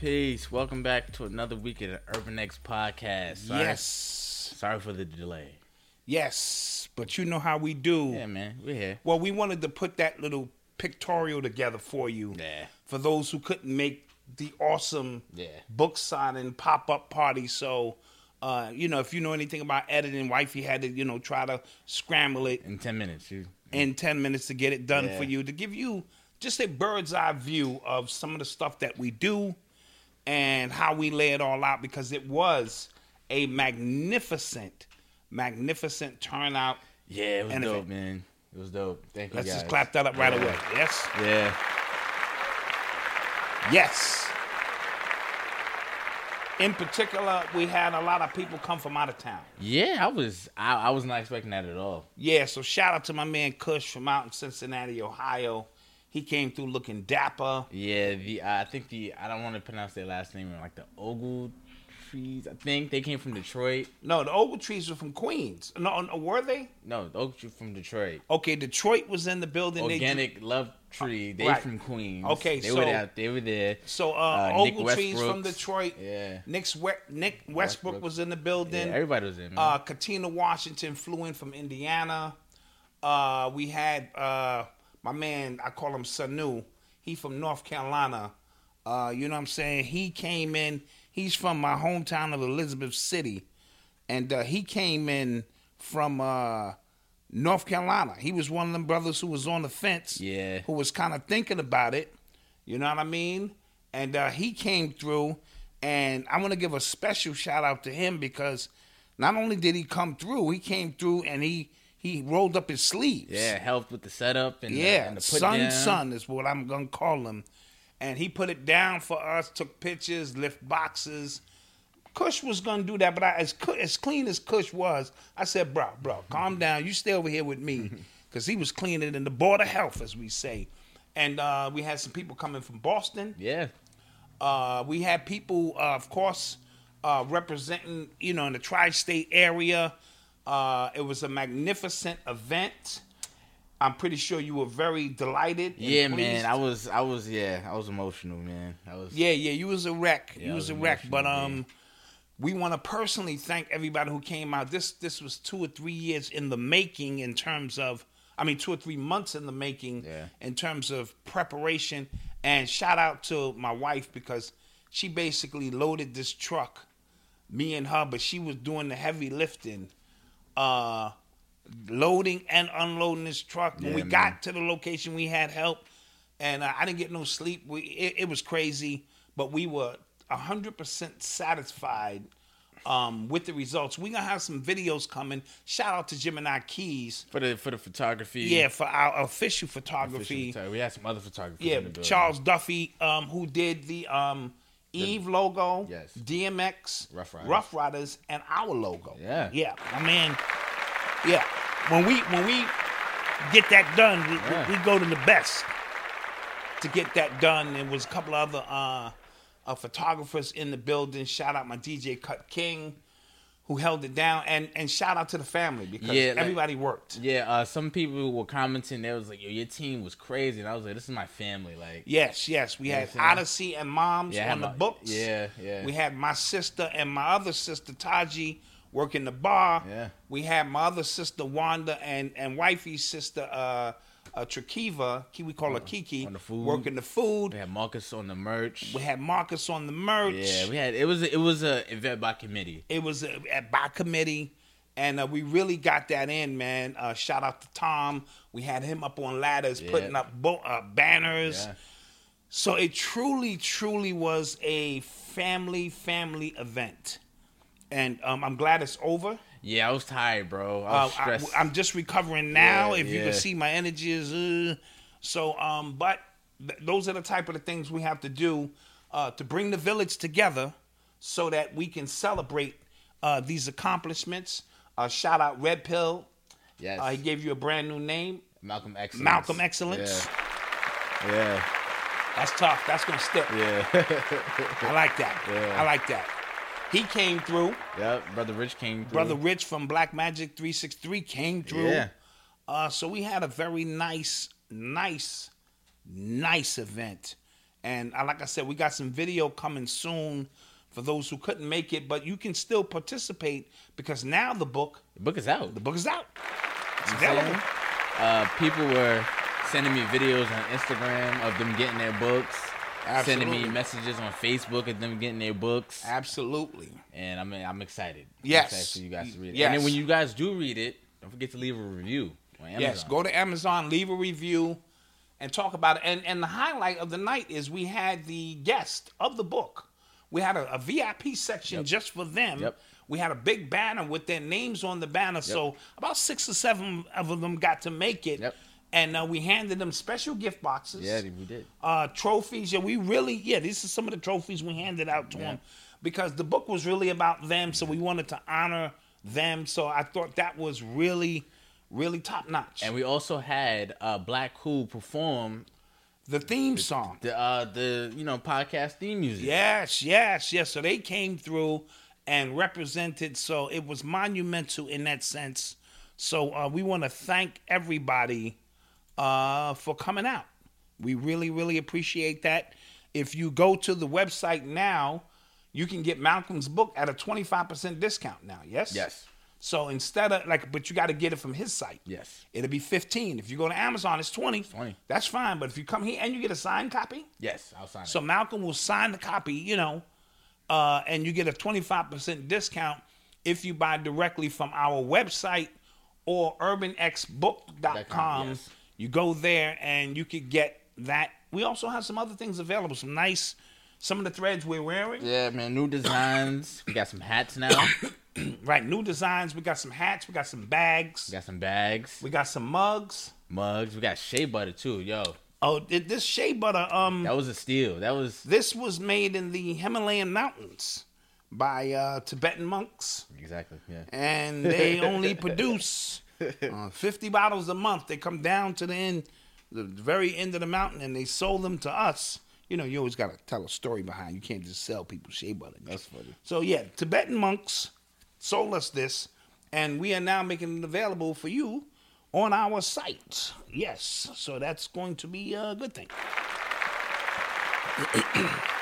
Peace. Welcome back to another week of the Urban X podcast. Sorry, Yes. Sorry for the delay. Yes. But you know how we do. Yeah, man. We're here. Well, we wanted to put that little pictorial together for you. Yeah. For those who couldn't make the awesome Yeah. book signing pop up party. So, uh, you know, if you know anything about editing, wifey had to, you know, try to scramble it In 10 minutes. You, in 10 minutes to get it done Yeah. for you, to give you just a bird's eye view of some of the stuff that we do and how we lay it all out because it was a magnificent, magnificent turnout. yeah, it was And dope, it- man. It was dope. Thank you, Let's guys. just clap that up right Yeah. away. Yes? Yeah. Yes. In particular, we had a lot of people come from out of town. Yeah, I was I, I was not expecting that at all. Yeah, so shout out to my man Kush from out in Cincinnati, Ohio. He came through looking dapper. Yeah, the I think the I don't want to pronounce their last name like the Ogle trees. I think they came from Detroit. No, the oak trees were from Queens. No, no, were they? No, the oak tree from Detroit. Okay, Detroit was in the building. They- Organic Love Tree. They right. from Queens. Okay, they so- were there. They were there. So uh, Nick Ogle Trees from Detroit. Yeah. Nick's we- Nick Westbrook Westbrook. was in the Yeah, building. everybody was in. Man. uh, Katina Washington flew in from Indiana. Uh, we had uh, my man, I call him Sanu. He from North Carolina. Uh, you know what I'm saying? He came in. He's from my hometown of Elizabeth City, and uh, he came in from uh, North Carolina. He was one of them brothers who was on the fence. Yeah. Who was kind of thinking about it. You know what I mean? And uh, he came through, and I want to give a special shout out to him because not only did he come through, he came through and he he rolled up his sleeves. yeah, helped with the setup and the- Yeah, and the son, down. son is what I'm gonna call him, and he put it down for us. Took pictures, lift boxes. Kush was gonna do that, but I, as as clean as Kush was, I said, "Bro, bro, calm down. You stay over here with me," because he was cleaning in the board of health, as we say. And uh, we had some people coming from Boston. Yeah, Uh, we had people, uh, of course, uh, representing, you know, in the tri-state area. Uh, it was a magnificent event. I'm pretty sure you were very delighted. yeah, pleased. man. I was, I was, yeah, I was emotional, man. I was. Yeah, yeah, you was a wreck. Yeah, you was, was a wreck. But um, we want to personally thank everybody who came out. This this was two or three years in the making in terms of, I mean, two or three months in the making Yeah. in terms of preparation. And shout out to my wife because she basically loaded this truck me and her, but she was doing the heavy lifting, uh, loading and unloading this truck. When Yeah, we man. got to the location, we had help, and uh, I didn't get no sleep. We it, it was crazy, but we were hundred percent satisfied um, with the results. We're gonna have some videos coming. Shout out to Gemini Keys. for the for the photography. Yeah, for our official official photography. photography. We had some other photographers. Yeah, in the. Charles Duffy, um, who did the um, Eve logo, Yes. DMX, Ruff Ryders. Ruff Ryders, and our logo. Yeah. yeah, my man. Yeah, when we when we get that done, we, we- Yeah. we go to the best to get that done. There was a couple other uh, uh, photographers in the building. Shout out my DJ Cut King, who held it down, and and shout out to the family because Yeah, like- everybody worked. Yeah, uh, some people were commenting. They was like, "Yo, your team was crazy," and I was like, "This is my family." Like, Yes, yes. We had Odyssey and Moms Yeah, on the my- books. yeah, yeah. We had my sister and my other sister Taji working the bar. Yeah. We had my other sister Wanda and and wifey's sister uh, uh Trakiva, we call her Kiki, on the food. working the food. we had Marcus on the merch. We had Marcus on the merch. yeah, we had it was it was a event by committee. It was uh, at by committee, and uh, we really got that in, man. Uh, shout out to Tom. We had him up on ladders, Yeah. putting up bo- uh, banners. Yeah. So it truly, truly was a family, family event, and um, I'm glad it's over. Yeah, I was tired, bro. I Uh, was stressed. I, am just recovering now. Yeah, if you yeah. can see, my energy is uh, so. Um, but th- those are the type of the things we have to do uh, to bring the village together, so that we can celebrate uh, these accomplishments. Uh, shout out Red Pill. yes, Uh, he gave you a brand new name, Malcolm Excellence. Malcolm Excellence. Yeah. yeah, That's tough. That's gonna stick. yeah, I like that. Yeah. I like that. He came through. Yeah, Brother Rich came through. Brother Rich from Black Magic 363 came through. Yeah. Uh, so we had a very nice, nice, nice event. And uh, like I said, we got some video coming soon for those who couldn't make it, but you can still participate because now the book, the book is out. the book is out. It's You know what I'm available. Uh, people were sending me videos on Instagram of them getting their books. Sending me messages on Facebook of them getting their books. Absolutely. and I'm I'm excited. I'm Yes. excited for you guys to read it. Yes. And then when you guys do read it, don't forget to leave a review on Amazon. Yes, go to Amazon, leave a review, and talk about it. And and the highlight of the night is we had the guest of the book. We had a, a VIP section just for them. Yep. We had a big banner with their names on the banner. So about six or seven of them got to make it. Yep. And uh, we handed them special gift boxes. Yeah, we did. Uh, trophies. Yeah, we really, yeah, these are some of the trophies we handed out to them because the book was really about them. So we wanted to honor them. So I thought that was really, really top notch. And we also had uh, Black Cool perform the theme song. the uh, the you know podcast theme music. Yes, yes, yes. So they came through and represented. So it was monumental in that sense. So uh, we want to thank everybody uh, for coming out. We really, really appreciate that. If you go to the website now, you can get Malcolm's book at a 25% discount now. Yes? Yes. So instead of like, but you got to get it from his site. Yes. It'll be 15. If you go to Amazon, it's 20. 20. That's fine. But if you come here and you get a signed copy, Yes, I'll sign so it. So Malcolm will sign the copy, you know, uh, and you get a 25% discount if you buy directly from our website or urbanxbook.com. Yes. You go there and you could get that. We also have some other things available, some nice, some of the threads we're wearing. Yeah, man, new designs. we got some hats now. Right, new designs. We got some hats, we got some bags, We got some bags, we got some mugs. mugs. We got shea butter too. Yo, Oh, th- this shea butter, um, that was a steal. That was this was made in the Himalayan mountains by uh, Tibetan monks. exactly yeah. and they only produce uh, 50 bottles a month. They come down to the end, the very end of the mountain, and they sold them to us. You know, you always got to tell a story behind. You can't just sell people shea butter. That's funny. So yeah, Tibetan monks sold us this, and we are now making it available for you on our site. Yes, so that's going to be a good thing.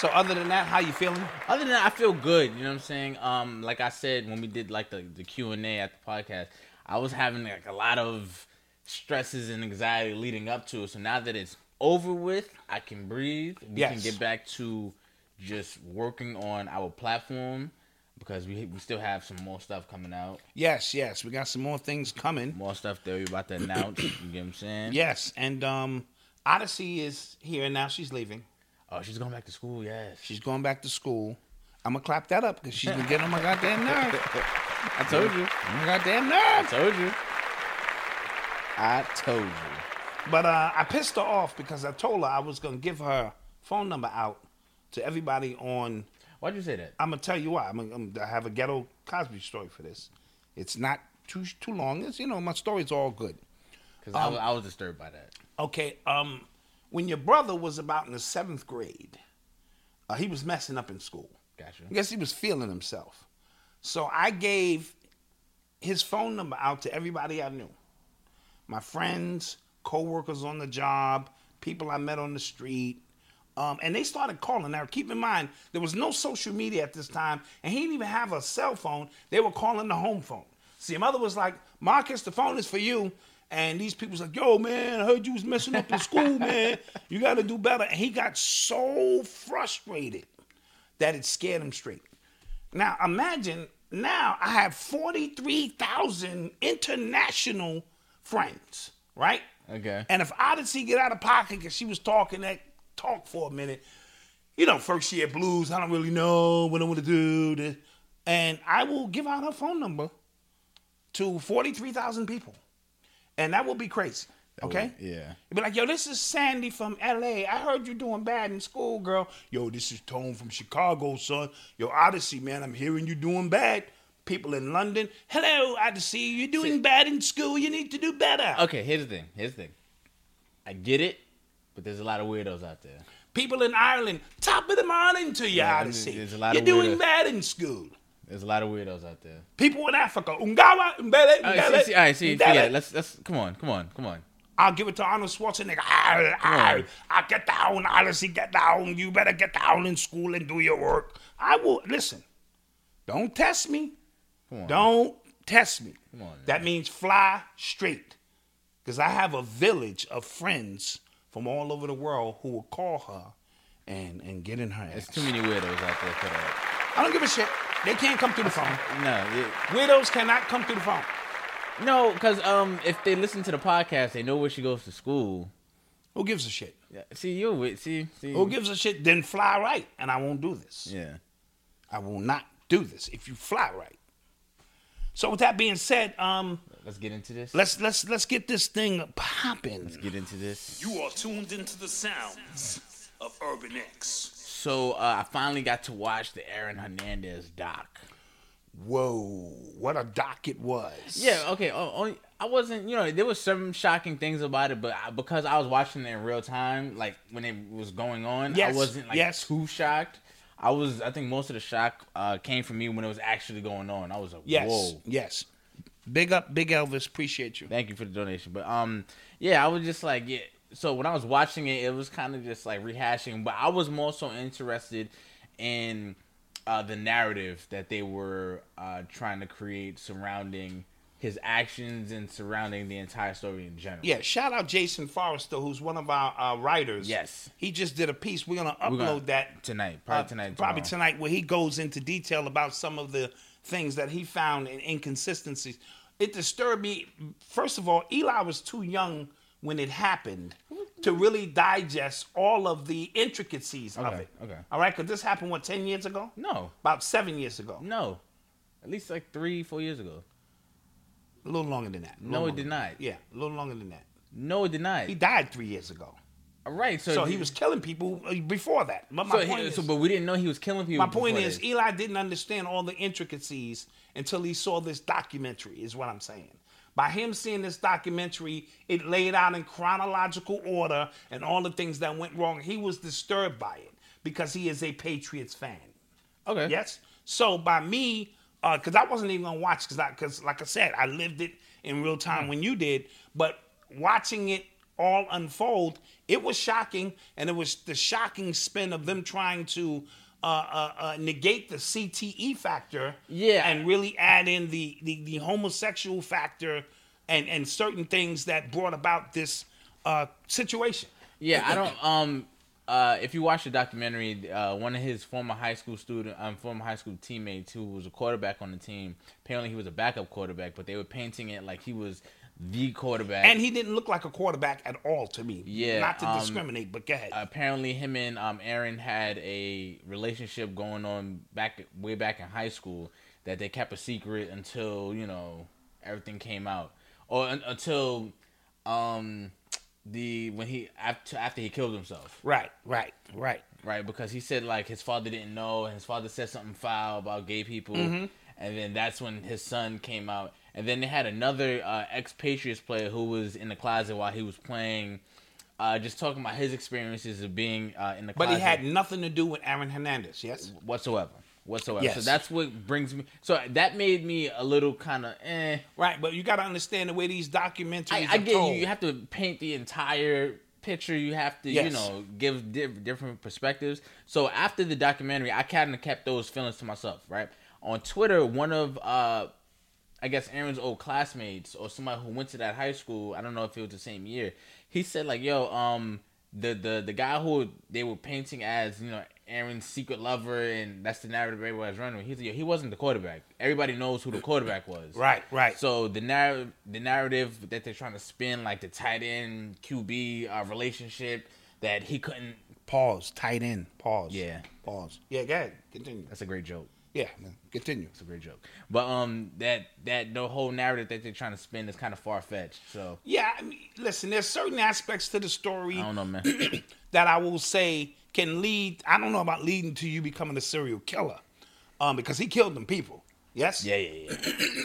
so other than that, how you feeling? Other than that, I feel good. You know what I'm saying? Um, like I said when we did like the the Q and A at the podcast, I was having like a lot of stresses and anxiety leading up to it. So now that it's over with, I can breathe. We can get back to just working on our platform because we we still have some more stuff coming out, Yes, yes, we got some more things coming. more stuff that we're about to announce. you get what I'm saying? Yes, and um, Odyssey is here and now. She's leaving. Oh, she's going back to school. Yes. She's going back to school. I'm gonna clap that up because she's been getting on my goddamn nerves. I told you. On my goddamn I told you. I told you. But uh, I pissed her off because I told her I was gonna give her phone number out to everybody on. Why'd you say that? I'm gonna tell you why. I'm gonna, I'm gonna have a ghetto Cosby story for this. It's not too too long. It's you know my story's all good. Because I, I was disturbed by that. Okay, um, when your brother was about in the seventh grade, uh, he was messing up in school. Gotcha. I guess he was feeling himself. So I gave his phone number out to everybody I knew. My friends, co-workers on the job, people I met on the street. Um, and they started calling. Now, keep in mind, there was no social media at this time, and he didn't even have a cell phone. They were calling the home phone. See, your mother was like, Marcus, the phone is for you. And these people's like, yo, man, I heard you was messing up in school, man. You got to do better. And he got so frustrated that it scared him straight. Now imagine now I have 43,000 international friends, right? Okay. And if Odyssey get out of pocket because she was talking that talk for a minute, you know, first year blues, I don't really know what I want to do. This. And I will give out her phone number to 43,000 people. And that will be crazy. Okay? would- yeah. You'd be like, yo, this is Sandy from LA. I heard you doing bad in school, girl. Yo, this is Tone from Chicago, son. Yo, Odyssey, man, I'm hearing you doing bad. People in London, hello, Odyssey, you're doing bad in school. You need to do better. Okay, here's the thing. Here's the thing. I get it, but there's a lot of weirdos out there. People in Ireland, top of the morning to you, Yeah, Odyssey. there's a lot you're of doing weirdos. bad in school. There's a lot of weirdos out there. People in Africa, Ungawa, Mbele, All right, see, see, all right, see, Mbele. forget it. Let's let's come on, come on, come on. I'll give it to Arnold Schwarzenegger. I'll, I'll. I'll get down, Odyssey, get down. You better get down in school and do your work. I will, listen, don't test me. Come on. Don't test me. Come on, that means fly straight. Because I have a village of friends from all over the world who will call her and, and get in her ass. There's too many weirdos out there for that. I don't give a shit. They can't come through the phone. No, it, Widows cannot come through the phone. no, because um, if they listen to the podcast, they know where she goes to school. Who gives a shit? Yeah, see you with see see. Who gives a shit? Then fly right, and I won't do this. Yeah. I will not do this if you fly right. So with that being said, um, Let's get into this. let's let's let's get this thing popping. Let's get into this. You are tuned into the sounds of Urban X. So uh, I finally got to watch the Aaron Hernandez doc. Whoa, what a doc it was. Yeah, okay. Only I wasn't, you know, there was some shocking things about it, but I, because I was watching it in real time, like when it was going on, Yes, I wasn't like yes. too shocked. I was, I think most of the shock uh, came from me when it was actually going on. I was like, Yes. whoa. Yes. Big up, Big Elvis. Appreciate you. Thank you for the donation. But um, yeah, I was just like, yeah. So when I was watching it, it was kind of just like rehashing, but I was more so interested in uh, the narrative that they were uh, trying to create surrounding his actions and surrounding the entire story in general. Yeah, shout out Jason Forrester, who's one of our uh, writers. Yes. He just did a piece. We're gonna upload We're gonna- that tonight, probably uh, tonight, probably tonight, where he goes into detail about some of the things that he found and inconsistencies. It disturbed me. First of all, Eli was too young when it happened to really digest all of the intricacies of it. okay. All right, because this happened what ten years ago? No, About seven years ago. no, at least like three, four years ago. A little longer than that. No, it did not. Yeah, a little longer than that. No, it did not. He died three years ago. All right, so, So he was killing people uh, before that. But my So, point he, is, so, but we didn't know he was killing people. My point is. Eli didn't understand all the intricacies until he saw this documentary, is what I'm saying. By him seeing this documentary, it laid out in chronological order and all the things that went wrong. He was disturbed by it because he is a Patriots fan. okay. Yes. So by me, uh, because I wasn't even gonna watch, because because like I said, I lived it in real time hmm. when you did. But watching it all unfold, it was shocking, and it was the shocking spin of them trying to uh, uh, uh, negate the CTE factor, Yeah. and really add in the the, the homosexual factor and and certain things that brought about this uh, situation. Yeah, I don't. Um, uh, if you watch the documentary, uh, one of his former high school student, um, former high school teammates who was a quarterback on the team, apparently he was a backup quarterback, but they were painting it like he was the quarterback. And he didn't look like a quarterback at all to me. Yeah, Not to um, discriminate, but go ahead. apparently him and um, Aaron had a relationship going on back way back in high school that they kept a secret until you know everything came out, or un- until um, the when he after after he killed himself. right, right, right. right? Because he said like his father didn't know, and his father said something foul about gay people, Mm-hmm. and then that's when his son came out. And then they had another uh, ex-Patriots player who was in the closet while he was playing, uh, just talking about his experiences of being uh, in the closet. But he had nothing to do with Aaron Hernandez, yes? whatsoever, whatsoever. So Yes. that's what brings me. So that made me a little kind of eh. Right, but you got to understand the way these documentaries I, I get told. you. You have to paint the entire picture. You have to, you know, give di- different perspectives. So after the documentary, I kind of kept those feelings to myself. Right on Twitter, one of uh, I guess Aaron's old classmates or somebody who went to that high school. I don't know if it was the same year. He said like, "Yo, um, the the the guy who they were painting as you know Aaron's secret lover, and that's the narrative everybody was running. with. He said, "Yo, he wasn't the quarterback. Everybody knows who the quarterback was. Right, right. So the narrative, the narrative that they're trying to spin, like the tight end QB uh, relationship, that he couldn't. Pause, tight end, pause. Yeah. Pause. Yeah, go ahead. Continue. That's a great joke. Yeah, continue. It's a great joke. But um, that that the whole narrative that they're trying to spin is kind of far fetched. So Yeah, I mean, listen, there's certain aspects to the story I don't know, man. that I will say can lead. I don't know about leading to you becoming a serial killer, um, because he killed them people. Yes. yeah, yeah,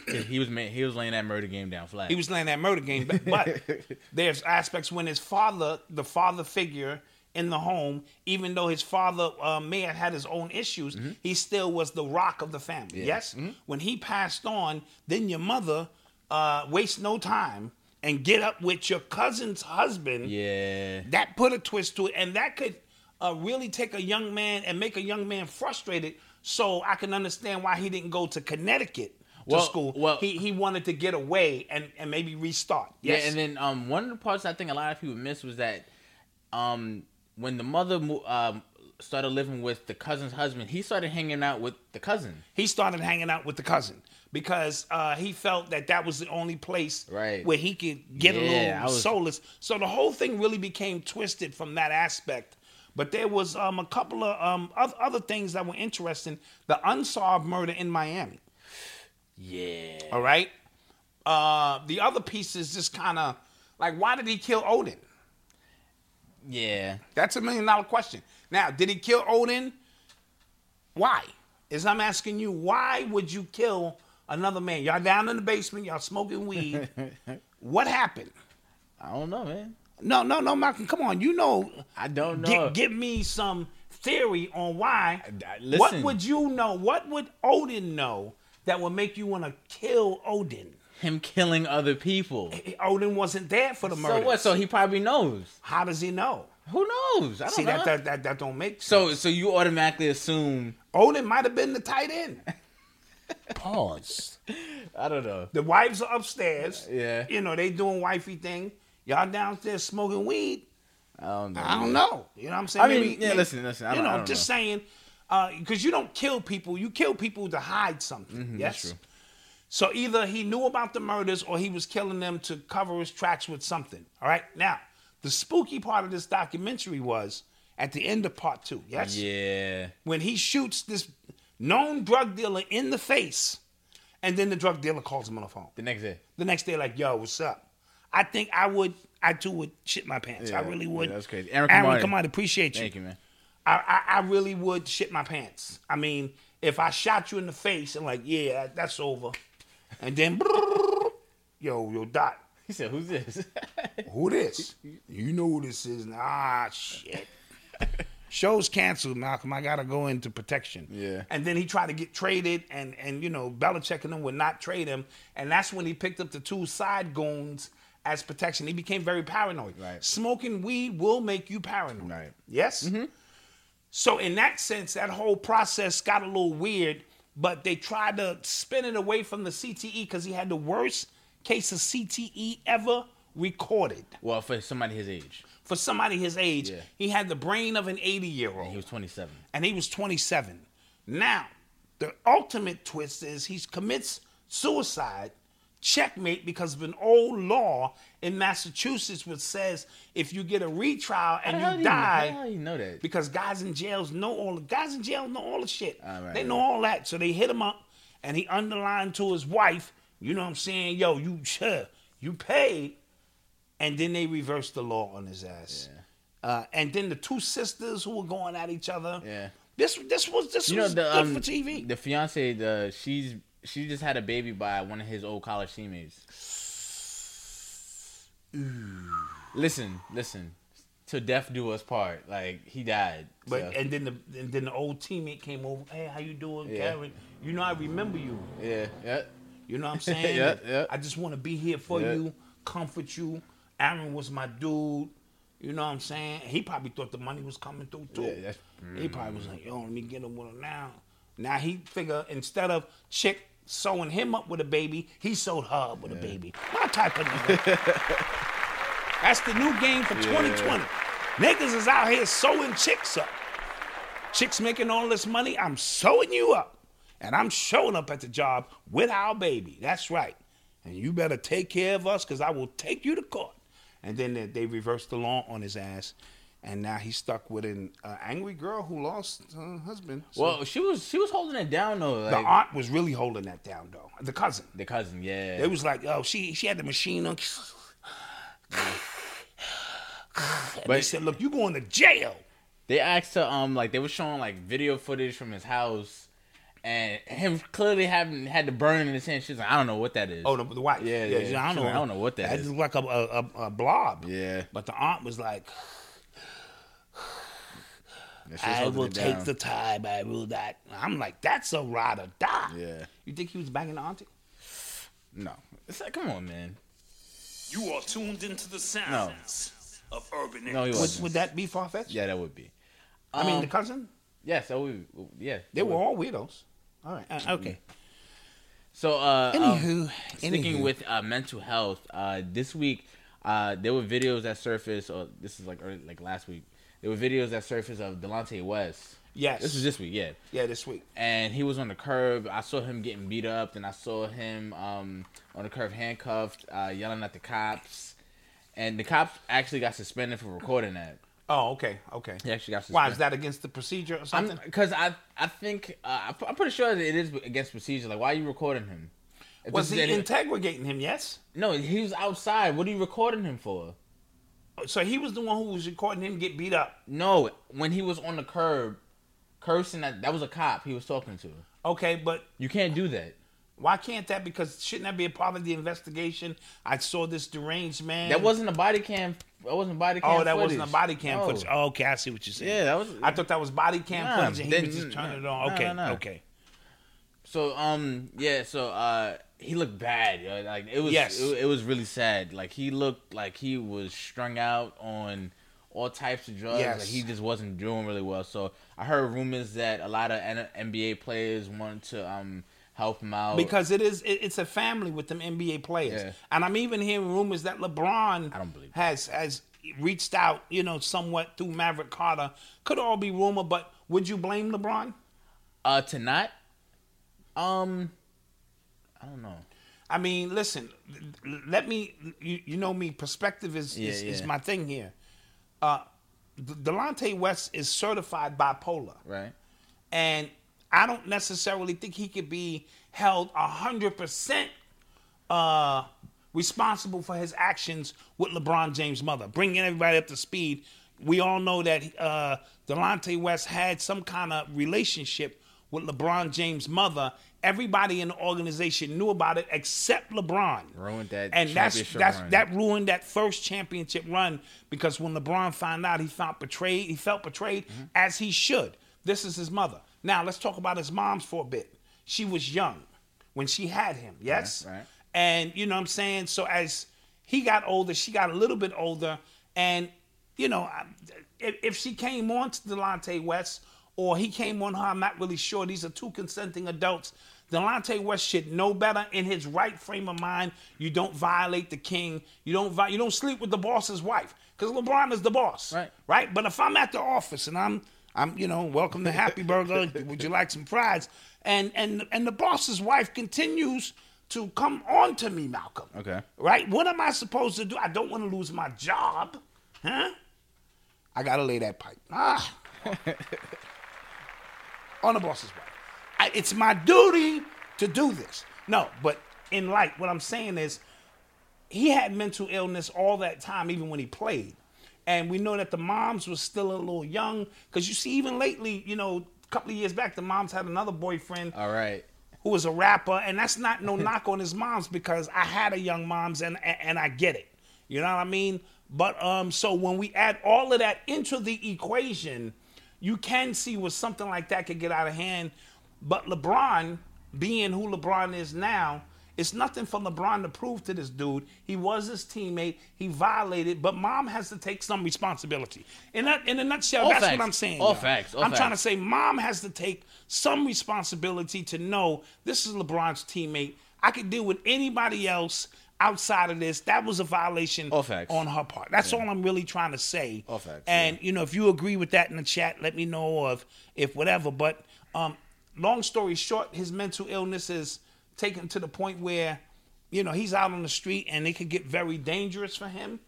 yeah. he was he was laying that murder game down flat. He was laying that murder game, but, but there's aspects when his father, the father figure in the home, even though his father uh, may have had his own issues, Mm-hmm. he still was the rock of the family. Yes. When he passed on, then your mother uh, waste no time and get up with your cousin's husband. yeah. That put a twist to it, and that could uh, really take a young man and make a young man frustrated. So I can understand why he didn't go to Connecticut to Well- school. well- he he wanted to get away and and maybe restart. Yes. Yeah, and then um, one of the parts I think a lot of people miss was that um, when the mother um, started living with the cousin's husband, he started hanging out with the cousin. he started hanging out with the cousin because uh, he felt that that was the only place Right. where he could get a little was- solace. So the whole thing really became twisted from that aspect. But there was um, a couple of um, other things that were interesting. The unsolved murder in Miami. Yeah. All right. Uh, the other piece is just kind of like, why did he kill Odin? Yeah. That's a million dollar question. Now, did he kill Odin? Why? Is I'm asking you, why would you kill another man? Y'all down in the basement, y'all smoking weed. what happened? I don't know, man. No, no, no, Malcolm, come on. You know, I don't know. give me some theory on why. I- what would you know? What would Odin know that would make you want to kill Odin? Him killing other people. Odin wasn't there for the murder. So what? So he probably knows. How does he know? Who knows? I don't See know. that, that that that don't make sense. so so you automatically assume. Odin might have been the tight end. Pause. I don't know. The wives are upstairs. Yeah. You know, they doing wifey thing. Y'all downstairs smoking weed. I don't know. I don't know. You know what I'm saying? I mean, yeah, listen, listen, I you don't- know, I don't just know. saying, because you don't kill people. You kill people to hide something. yes. Mm-hmm, true. So either he knew about the murders or he was killing them to cover his tracks with something. All right. Now, the spooky part of this documentary was at the end of part two. Yes Yeah. when he shoots this known drug dealer in the face, and then the drug dealer calls him on the phone. The next day. The next day, like, yo, what's up? I think I would, I too would shit my pants. I Yeah, really yeah, would. that's crazy. Aaron Aaron, come on, appreciate you. Thank you, man. I, I, I really would shit my pants. I mean, if I shot you in the face and like, yeah, that's over, and then, yo, yo, Dot, He said, "Who's this?" who this? You know who this is? Ah, shit. Show's canceled, Malcolm. I gotta go into protection. Yeah. And then he tried to get traded, and and you know Belichick and them would not trade him, and that's when he picked up the two side goons as protection. He became very paranoid. Right. Smoking weed will make you paranoid. Right. Yes. Mm-hmm. So in that sense, that whole process got a little weird, but they tried to spin it away from the CTE because he had the worst case of CTE ever recorded. well, for somebody his age. for somebody his age. Yeah. He had the brain of an 80 year old. He was 27. and he was 27. Now, the ultimate twist is he commits suicide, checkmate, because of an old law in Massachusetts which says if you get a retrial and How the hell you you- die, how you know that? because guys in jails know all the guys in jail know all the shit. Right, they know right. all that, so they hit him up, and he underlined to his wife, you know what I'm saying? Yo, you sure you paid, and then they reversed the law on his ass. Uh, and then the two sisters who were going at each other. Yeah. This this was this You know was the good um, for TV. the fiance, the she's she just had a baby by one of his old college teammates. Listen, listen. To death do us part. Like he died. but so, and then the and then the old teammate came over. Hey, how you doing, Yeah. Karen? You know I remember you. yeah, yeah. You know what I'm saying? Yeah, yeah. I just want to be here for Yeah. you, comfort you. Aaron was my dude. You know what I'm saying? He probably thought the money was coming through too. Yeah, that's- he probably was like, yo, let me get him one now. Now he figure instead of chick sewing him up with a baby, he sewed her up with a baby. My type of nigga. That's the new game for 2020. Niggas is out here sewing chicks up. Chicks making all this money, I'm sewing you up. And I'm showing up at the job with our baby. That's right. And you better take care of us because I will take you to court. And then they, they reversed the law on his ass. And now he's stuck with an uh, angry girl who lost her husband. So Well, she was she was holding it down though. the aunt was really holding that down, though. The cousin. the cousin, yeah. It was like, oh, she she had the machine on. And they said, look, you going to jail. They asked her, um, like they were showing like video footage from his house, and him clearly having had the burn in his hand. She's like, I don't know what that is. Oh, the, the wife. Yeah, yeah. yeah. I don't know. like, I don't know what that That is. is like a, a, a, blob. Yeah. But the aunt was like, Yeah, she was I will take down. the time. I will not. I'm like, that's a ride or die. Yeah. You think he was banging the auntie? No, it's like, come on, man. You are tuned into the sounds of Urban No, he Would, wasn't. would that be far fetched? Yeah, that would be. I mean, Um, the cousin? Yes, that would. Yeah, They that were all weirdos. All right. Uh, okay. So, uh, Anywho, um, sticking anywho. with uh, mental health, uh, this week uh, there were videos that surfaced, or this is like early, like last week. There were videos that surfaced of Delonte West. Yes. This was this week, yeah. Yeah, this week. And he was on the curb. I saw him getting beat up, and I saw him um, on the curb handcuffed, uh, yelling at the cops. And the cops actually got suspended for recording that. Oh, okay. Okay. He actually got suspended. Why is that against the procedure or something? Because I, I think uh, I'm pretty sure that it is against procedure. Like, why are you recording him? If was he interrogating him? Yes. No, he was outside. What are you recording him for? So he was the one who was recording him get beat up. No, when he was on the curb, cursing that that was a cop he was talking to. Okay, but You can't do that. why can't that? Because shouldn't that be a part of the investigation? I saw this deranged man. That wasn't a body cam. That wasn't body cam. Oh, that footage. wasn't a body cam No. footage. Oh, okay, I see what you're saying. Yeah, that was- I thought that was body cam Nah, footage, and he then- was just turning nah, it on. Okay, nah. okay. So um yeah so uh he looked bad yo. like it was Yes. it, it was really sad like he looked like he was strung out on all types of drugs Yes. like he just wasn't doing really well so I heard rumors that a lot of N- NBA players wanted to um help him out Because it is, it, it's a family with them NBA players, Yeah. and I'm even hearing rumors that LeBron I don't believe has has reached out, you know, somewhat through Maverick Carter. Could all be rumor, but would you blame LeBron? uh to not um I don't know I mean, listen, let me, you, you know me, perspective is, Yeah, is, is my thing here. Uh, Delonte West is certified bipolar. right And I don't necessarily think he could be held 100% uh, responsible for his actions with LeBron James' mother. Bringing everybody up to speed, we all know that uh, Delonte West had some kind of relationship with LeBron James' mother. Everybody in the organization knew about it except LeBron. Ruined that and that's championship that's run. that ruined that first championship run because when LeBron found out, he felt betrayed. He felt betrayed Mm-hmm. as he should. This is his mother. Now let's talk about his mom's for a bit. She was young when she had him. Yes, right. And you know what I'm saying. So as he got older, she got a little bit older, and you know, if, if she came on to Delonte West or he came on her. I'm not really sure. These are two consenting adults. Delonte West should know better in his right frame of mind. You don't violate the king. You don't vi- you don't sleep with the boss's wife because LeBron is the boss, Right. Right. But if I'm at the office and I'm I'm you know welcome to Happy Burger. Would you like some fries? And and and the boss's wife continues to come on to me, Malcolm. Okay. Right. What am I supposed to do? I don't want to lose my job, huh? I gotta lay that pipe. Ah. on the boss's wife. I, it's my duty to do this. No, but in light, what I'm saying is he had mental illness all that time, even when he played. And we know that the moms was still a little young. Because you see, even lately, you know, a couple of years back, the moms had another boyfriend All right. who was a rapper, and that's not no knock on his moms because I had a young moms and and, and I get it. You know what I mean? But um, so when we add all of that into the equation, you can see where something like that could get out of hand. But LeBron, being who LeBron is now, it's nothing for LeBron to prove to this dude. He was his teammate. He violated, but mom has to take some responsibility. In that, in a nutshell, All that's facts. what I'm saying. All y'all. facts. All I'm trying to say mom has to take some responsibility to know this is LeBron's teammate. I could deal with anybody else outside of this. That was a violation on her part. That's all I'm really trying to say. All facts, And you know, if you agree with that in the chat, let me know of if whatever. But um, long story short, his mental illness is taken to the point where you know he's out on the street and it could get very dangerous for him.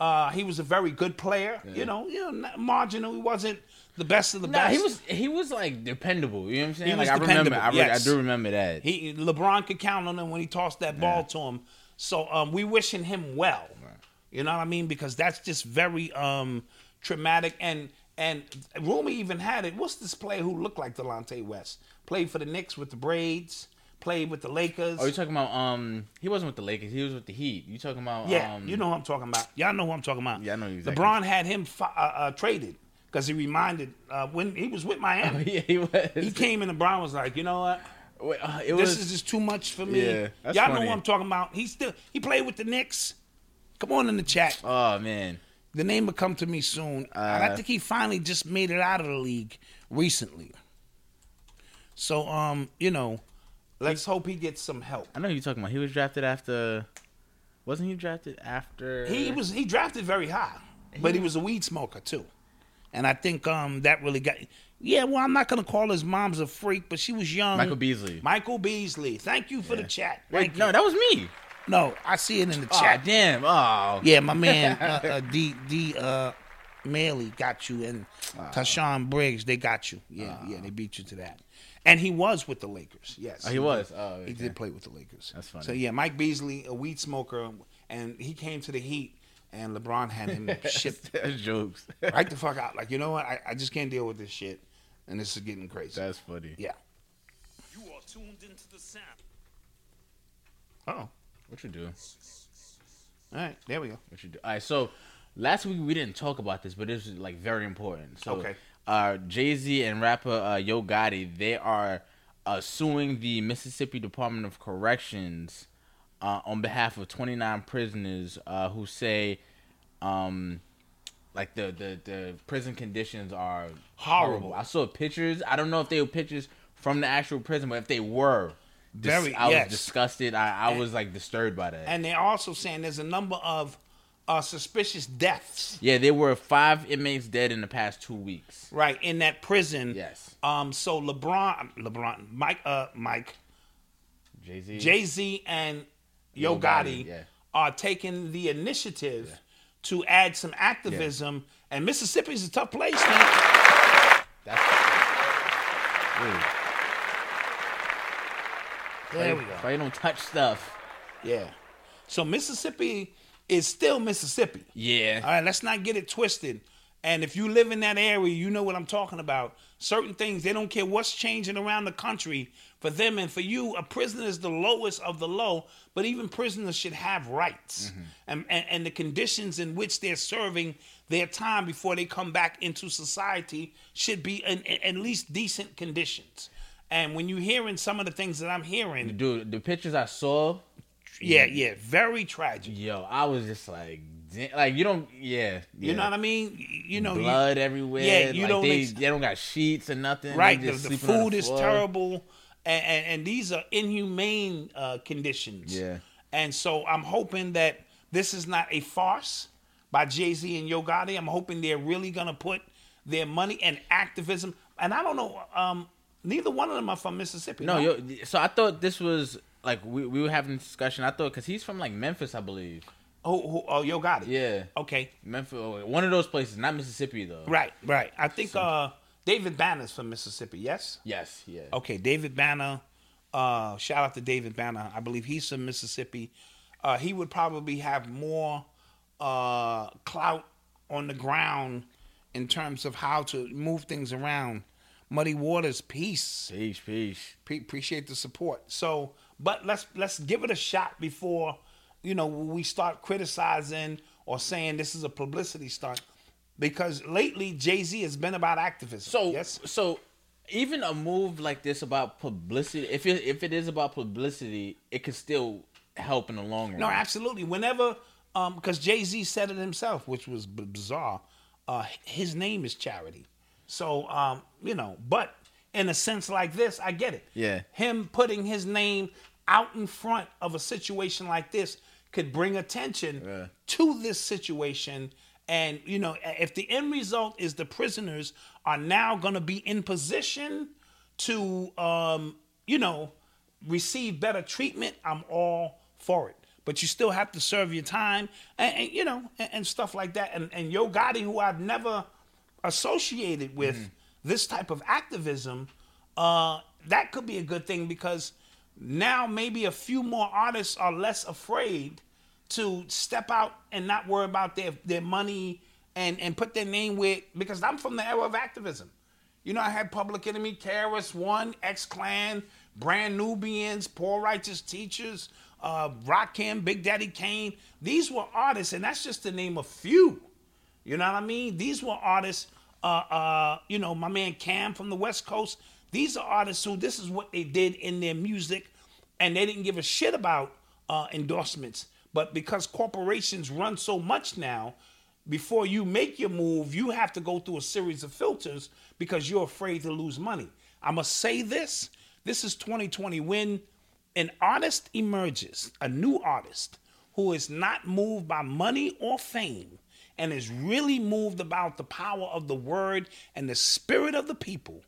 Uh, he was a very good player, you know, you know, marginal. He wasn't the best of the Nah, best. he was he was like dependable. You know what I'm saying? He like was I remember, I, yes. I do remember that. He LeBron could count on him when he tossed that ball to him. So um, we wishing him well. You know what I mean? Because that's just very um, traumatic. And and rumor even had it. What's this player who looked like Delonte West? Played for the Knicks with the braids. Played with the Lakers. oh, you talking about um? He wasn't with the Lakers. He was with the Heat. You talking about yeah, um? you know who I'm talking about. Y'all know who I'm talking about. Yeah, I know exactly. LeBron had him uh, uh, traded because he reminded uh, when he was with Miami. yeah, he was. He came and Brown was like, you know what? Wait, uh, it this was. is just too much for me. Yeah, that's Y'all know funny. who I'm talking about. He still he played with the Knicks. Come on in the chat. oh man. The name will come to me soon. and I Uh, think he finally just made it out of the league recently. So um, you know, let's hope he gets some help. I know who you're talking about. He was drafted after. Wasn't he drafted after? He was he drafted very high, but he was a weed smoker too, and I think um that really got. Yeah, well, I'm not gonna call his mom's a freak, but she was young. Michael Beasley. Michael Beasley. Thank you for the chat. Wait, Thank no, that was me. no, I see it in the Oh chat. damn. Oh. Yeah, my man uh, uh, D D uh, Maley got you, and Ah. Tashawn Briggs they got you. Yeah, yeah, they beat you to that. And he was with the Lakers. Yes, Oh, he was? Oh, he did play with the Lakers. That's funny. So yeah, Mike Beasley, a weed smoker, and he came to the Heat, and LeBron had him shipped jokes. right the fuck out. Like you know what? I, I just can't deal with this shit, and this is getting crazy. That's funny. yeah. You are tuned into the sound. Oh, What you do? all right. There we go. What you do? All right. So last week we didn't talk about this, but this is like very important. So, Okay. Uh, Jay Z and rapper uh, Yo Gotti they are uh, suing the Mississippi Department of Corrections uh, on behalf of 29 prisoners uh, who say, um, like the, the the prison conditions are Horrible. I saw pictures. I don't know if they were pictures from the actual prison, but if they were, dis- Very- I yes. was disgusted. I, I was like disturbed by that. And they're also saying there's a number of uh, suspicious deaths. Yeah, there were five inmates dead in the past two weeks. right in that prison. Yes. Um. So LeBron, LeBron, Mike, uh, Mike, Jay Z. Jay Z, and Yo Yo Gotti Gotti, yeah. are taking the initiative to add some activism. And Mississippi's a tough place, man. That's. Dude, There we go. You don't touch stuff? Yeah. So Mississippi is still Mississippi. Yeah. All right, let's not get it twisted. And if you live in that area, you know what I'm talking about. Certain things, they don't care what's changing around the country. For them and for you, a prisoner is the lowest of the low, but even prisoners should have rights. Mm-hmm. And, and, and the conditions in which they're serving their time before they come back into society should be in, in at least decent conditions. And when you're hearing some of the things that I'm hearing, Dude, the pictures I saw, yeah, yeah, very tragic. yo, I was just like, like you don't. Yeah, You know what I mean? You know, you- blood everywhere. Yeah, you like don't They, ex- they don't got sheets or nothing. right. The, the food the is terrible, and, and and these are inhumane uh, conditions. Yeah. And so I'm hoping that this is not a farce by Jay Z and Yo Gotti. I'm hoping they're really gonna put their money and activism. And I don't know. Um, neither one of them are from Mississippi. No, yo, so I thought this was like we, we were having a discussion. I thought because he's from like Memphis, I believe. Who, oh, Yo Gotti. Yeah, Okay. Memphis, one of those places, not Mississippi though. Right. Right. I think uh, David Banner's from Mississippi. Yes. Yes, yeah. Okay, David Banner. Uh, shout out to David Banner. I believe he's from Mississippi. Uh, he would probably have more uh, clout on the ground in terms of how to move things around. Muddy Waters, peace. Peace, peace. Pre- appreciate the support. So, but let's let's give it a shot before you know we start criticizing or saying this is a publicity stunt. Because lately Jay Z has been about activism. So yes, so even a move like this about publicity, if it if it is about publicity, it could still help in the long run. No, absolutely. Whenever, um, because Jay Z said it himself, which was b- bizarre. Uh, his name is charity, so um, you know. But in a sense like this, I get it. Yeah. Him putting his name out in front of a situation like this could bring attention Yeah. to this situation. And you know, if the end result is the prisoners are now going to be in position to, um, you know, receive better treatment, I'm all for it. But you still have to serve your time, and, and, you know, and, and stuff like that. And, and Yo Gotti, who I've never associated with this type of activism, uh, that could be a good thing because now maybe a few more artists are less afraid to step out and not worry about their, their money and, and put their name with because I'm from the era of activism. You know, I had Public Enemy, KRS-One, X Clan, Brand Nubians, Poor Righteous Teachers, uh, Rakim, Big Daddy Kane. These were artists, and that's just to name a few. You know what I mean? These were artists. Uh, uh, you know, my man Cam from the West Coast. These are artists who this is what they did in their music, and they didn't give a shit about uh, endorsements. But because corporations run so much now, before you make your move, you have to go through a series of filters because you're afraid to lose money. I must say this: this is 2020 when an artist emerges, a new artist who is not moved by money or fame and is really moved about the power of the word and the spirit of the people,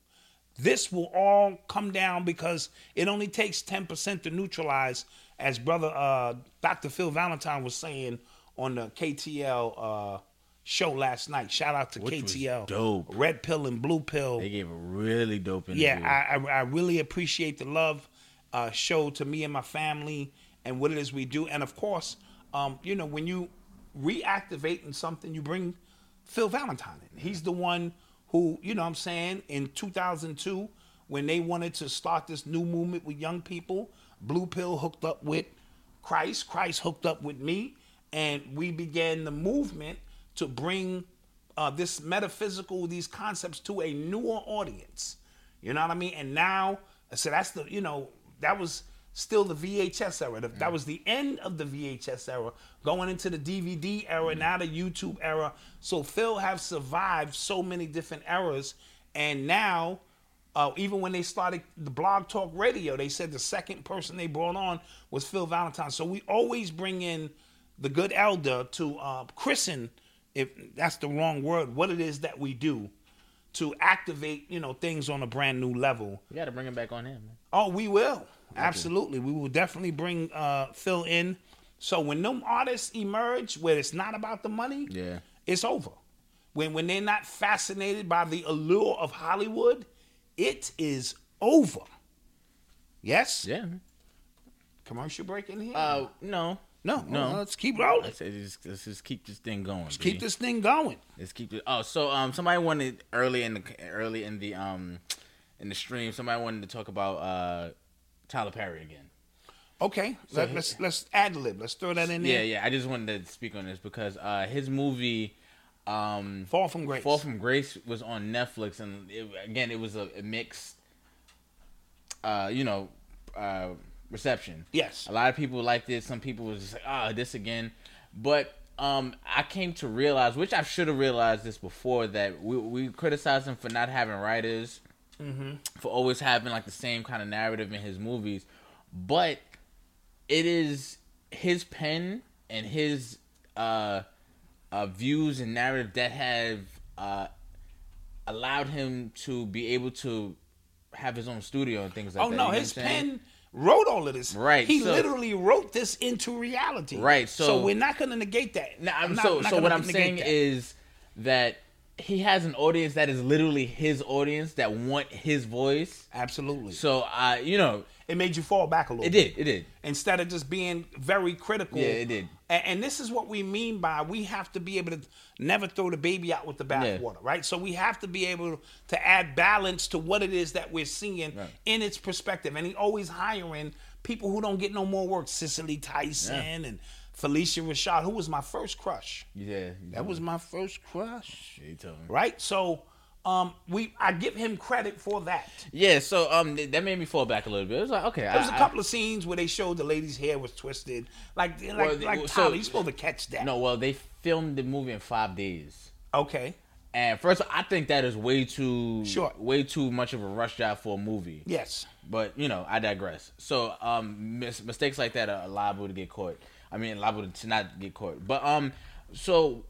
this will all come down because it only takes 10% to neutralize, as brother uh, Dr. Phil Valentine was saying on the KTL uh, show last night. Shout out to Which KTL. dope. Red Pill and Blue Pill. They gave a really dope interview. Yeah, I, I, I really appreciate the love uh, showed to me and my family and what it is we do. And of course, um, you know, when you reactivate in something, you bring Phil Valentine in. He's the one who, you know what I'm saying, in 2002, when they wanted to start this new movement with young people, Blue Pill hooked up with Christ, Christ hooked up with me, and we began the movement to bring uh, this metaphysical, these concepts to a newer audience. You know what I mean? And now, so that's the, you know, that was still the VHS era. The- That was the end of the VHS era, going into the DVD era, now the YouTube era. So Phil have survived so many different eras, and now, uh, even when they started the Blog Talk Radio, they said the second person they brought on was Phil Valentine. So we always bring in the good elder to uh, christen, if that's the wrong word, what it is that we do to activate, you know, things on a brand new level. You got to bring him back on in, man. Oh, we will. Absolutely. We will definitely bring uh, Phil in. So when them artists emerge where it's not about the money, Yeah. it's over. When when they're not fascinated by the allure of Hollywood, it is over. Yes? Yeah. Commercial break in here? Uh, no. no, no. no. Let's keep rolling. Said just, let's just keep this thing going. Let's keep this thing going. Let's keep it. Oh, so um, somebody wanted early in the early in the um in the stream. Somebody wanted to talk about uh Tyler Perry again. Okay. Let, he- let's let's ad lib. Let's throw that in there. yeah. yeah. I just wanted to speak on this because uh his movie um Fall from grace. Fall from Grace was on Netflix, and it, again, it was a, a mixed, uh, you know, uh, reception. Yes. a lot of people liked it. Some people was just like, ah, this again. But um, I came to realize, which I should have realized this before, that we we criticize him for not having writers, for always having like the same kind of narrative in his movies, but it is his pen and his uh, uh, views and narrative that have uh, allowed him to be able to have his own studio and things like Oh that. Oh no, his I'm pen wrote all of this. Right, He so- literally wrote this into reality. Right, so- we're not going to negate that. No, I'm not- so not so. What I'm saying that. is that he has an audience that is literally his audience that want his voice. absolutely. So I, you know, it made you fall back a little. it bit. did, it did. instead of just being very critical. Yeah, it did. And, and this is what we mean by we have to be able to never throw the baby out with the Yeah. bathwater, right? So we have to be able to add balance to what it is that we're seeing Right. in its perspective. And he always hiring people who don't get no more work. Cicely Tyson and Phylicia Rashad, who was my first crush. Yeah, That was my first crush, you told me. right? So um, we I give him credit for that. Yeah, so um, th- that made me fall back a little bit. It was like, okay, There was a a couple of scenes where they showed the lady's hair was twisted, like like Well, like so- Tyler. You're supposed to catch that. No, well, they filmed the movie in five days. Okay. And first, I think that is way too Short. way too much of a rush job for a movie. Yes. But you know, I digress. So um, mis- mistakes like that are liable to get caught. I mean, liable to not get caught. But um, so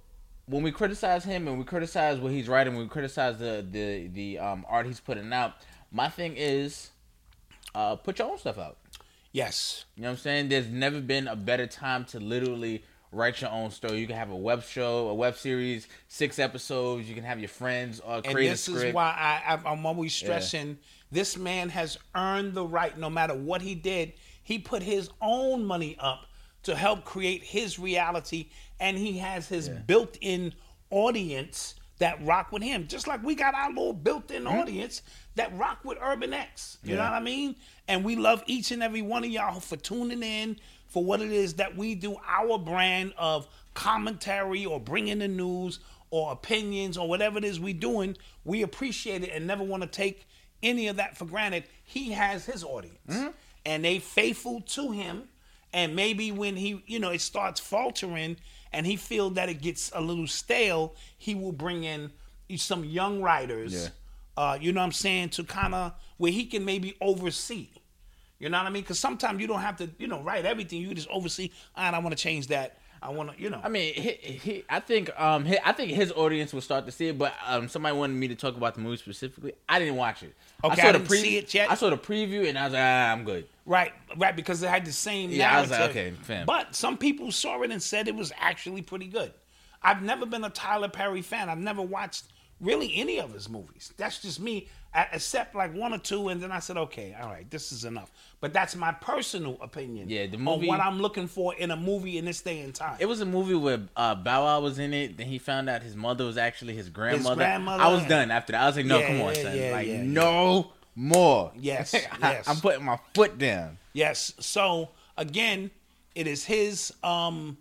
when we criticize him and we criticize what he's writing, we criticize the the the um art he's putting out. My thing is, uh, put your own stuff out. Yes. You know what I'm saying? There's never been a better time to literally write your own story. You can have a web show, a web series, six episodes. You can have your friends uh, And create a script. This is why I, I, I'm always stressing this man has earned the right, no matter what he did, he put his own money up to help create his reality, and he has his built in audience that rock with him. Just like we got our little built in audience that rock with Urban X. You know what I mean? And we love each and every one of y'all for tuning in for what it is that we do, our brand of commentary or bringing the news or opinions or whatever it is we doing. We appreciate it and never want to take any of that for granted. He has his audience mm-hmm. and they faithful to him. And maybe when he, you know, it starts faltering and he feel that it gets a little stale, he will bring in some young writers Yeah. uh, you know what I'm saying, to kind of where he can maybe oversee. You know what I mean? Because sometimes you don't have to, you know, write everything. You just oversee. All right, I want to change that. I want to, you know. I mean, he, he, I think um, he, I think his audience will start to see it, but um, somebody wanted me to talk about the movie specifically. I didn't watch it. Okay, saw I the didn't see it yet. I saw the preview and I was like, ah, I'm good. Right, right, because it had the same Yeah, I was like, okay, fam. But some people saw it and said it was actually pretty good. I've never been a Tyler Perry fan. I've never watched really any of his movies. That's just me, except like one or two, and then I said, okay, all right, this is enough. But that's my personal opinion. Yeah, the on movie- what I'm looking for in a movie in this day and time. It was a movie where uh, Bow Wow was in it. Then he found out his mother was actually his grandmother. grandmother. I was done after that. I was like, no, Yeah, come on, yeah, son. yeah, like, no more. Yes, I- yes. I'm putting my foot down. Yes. So again, it is his um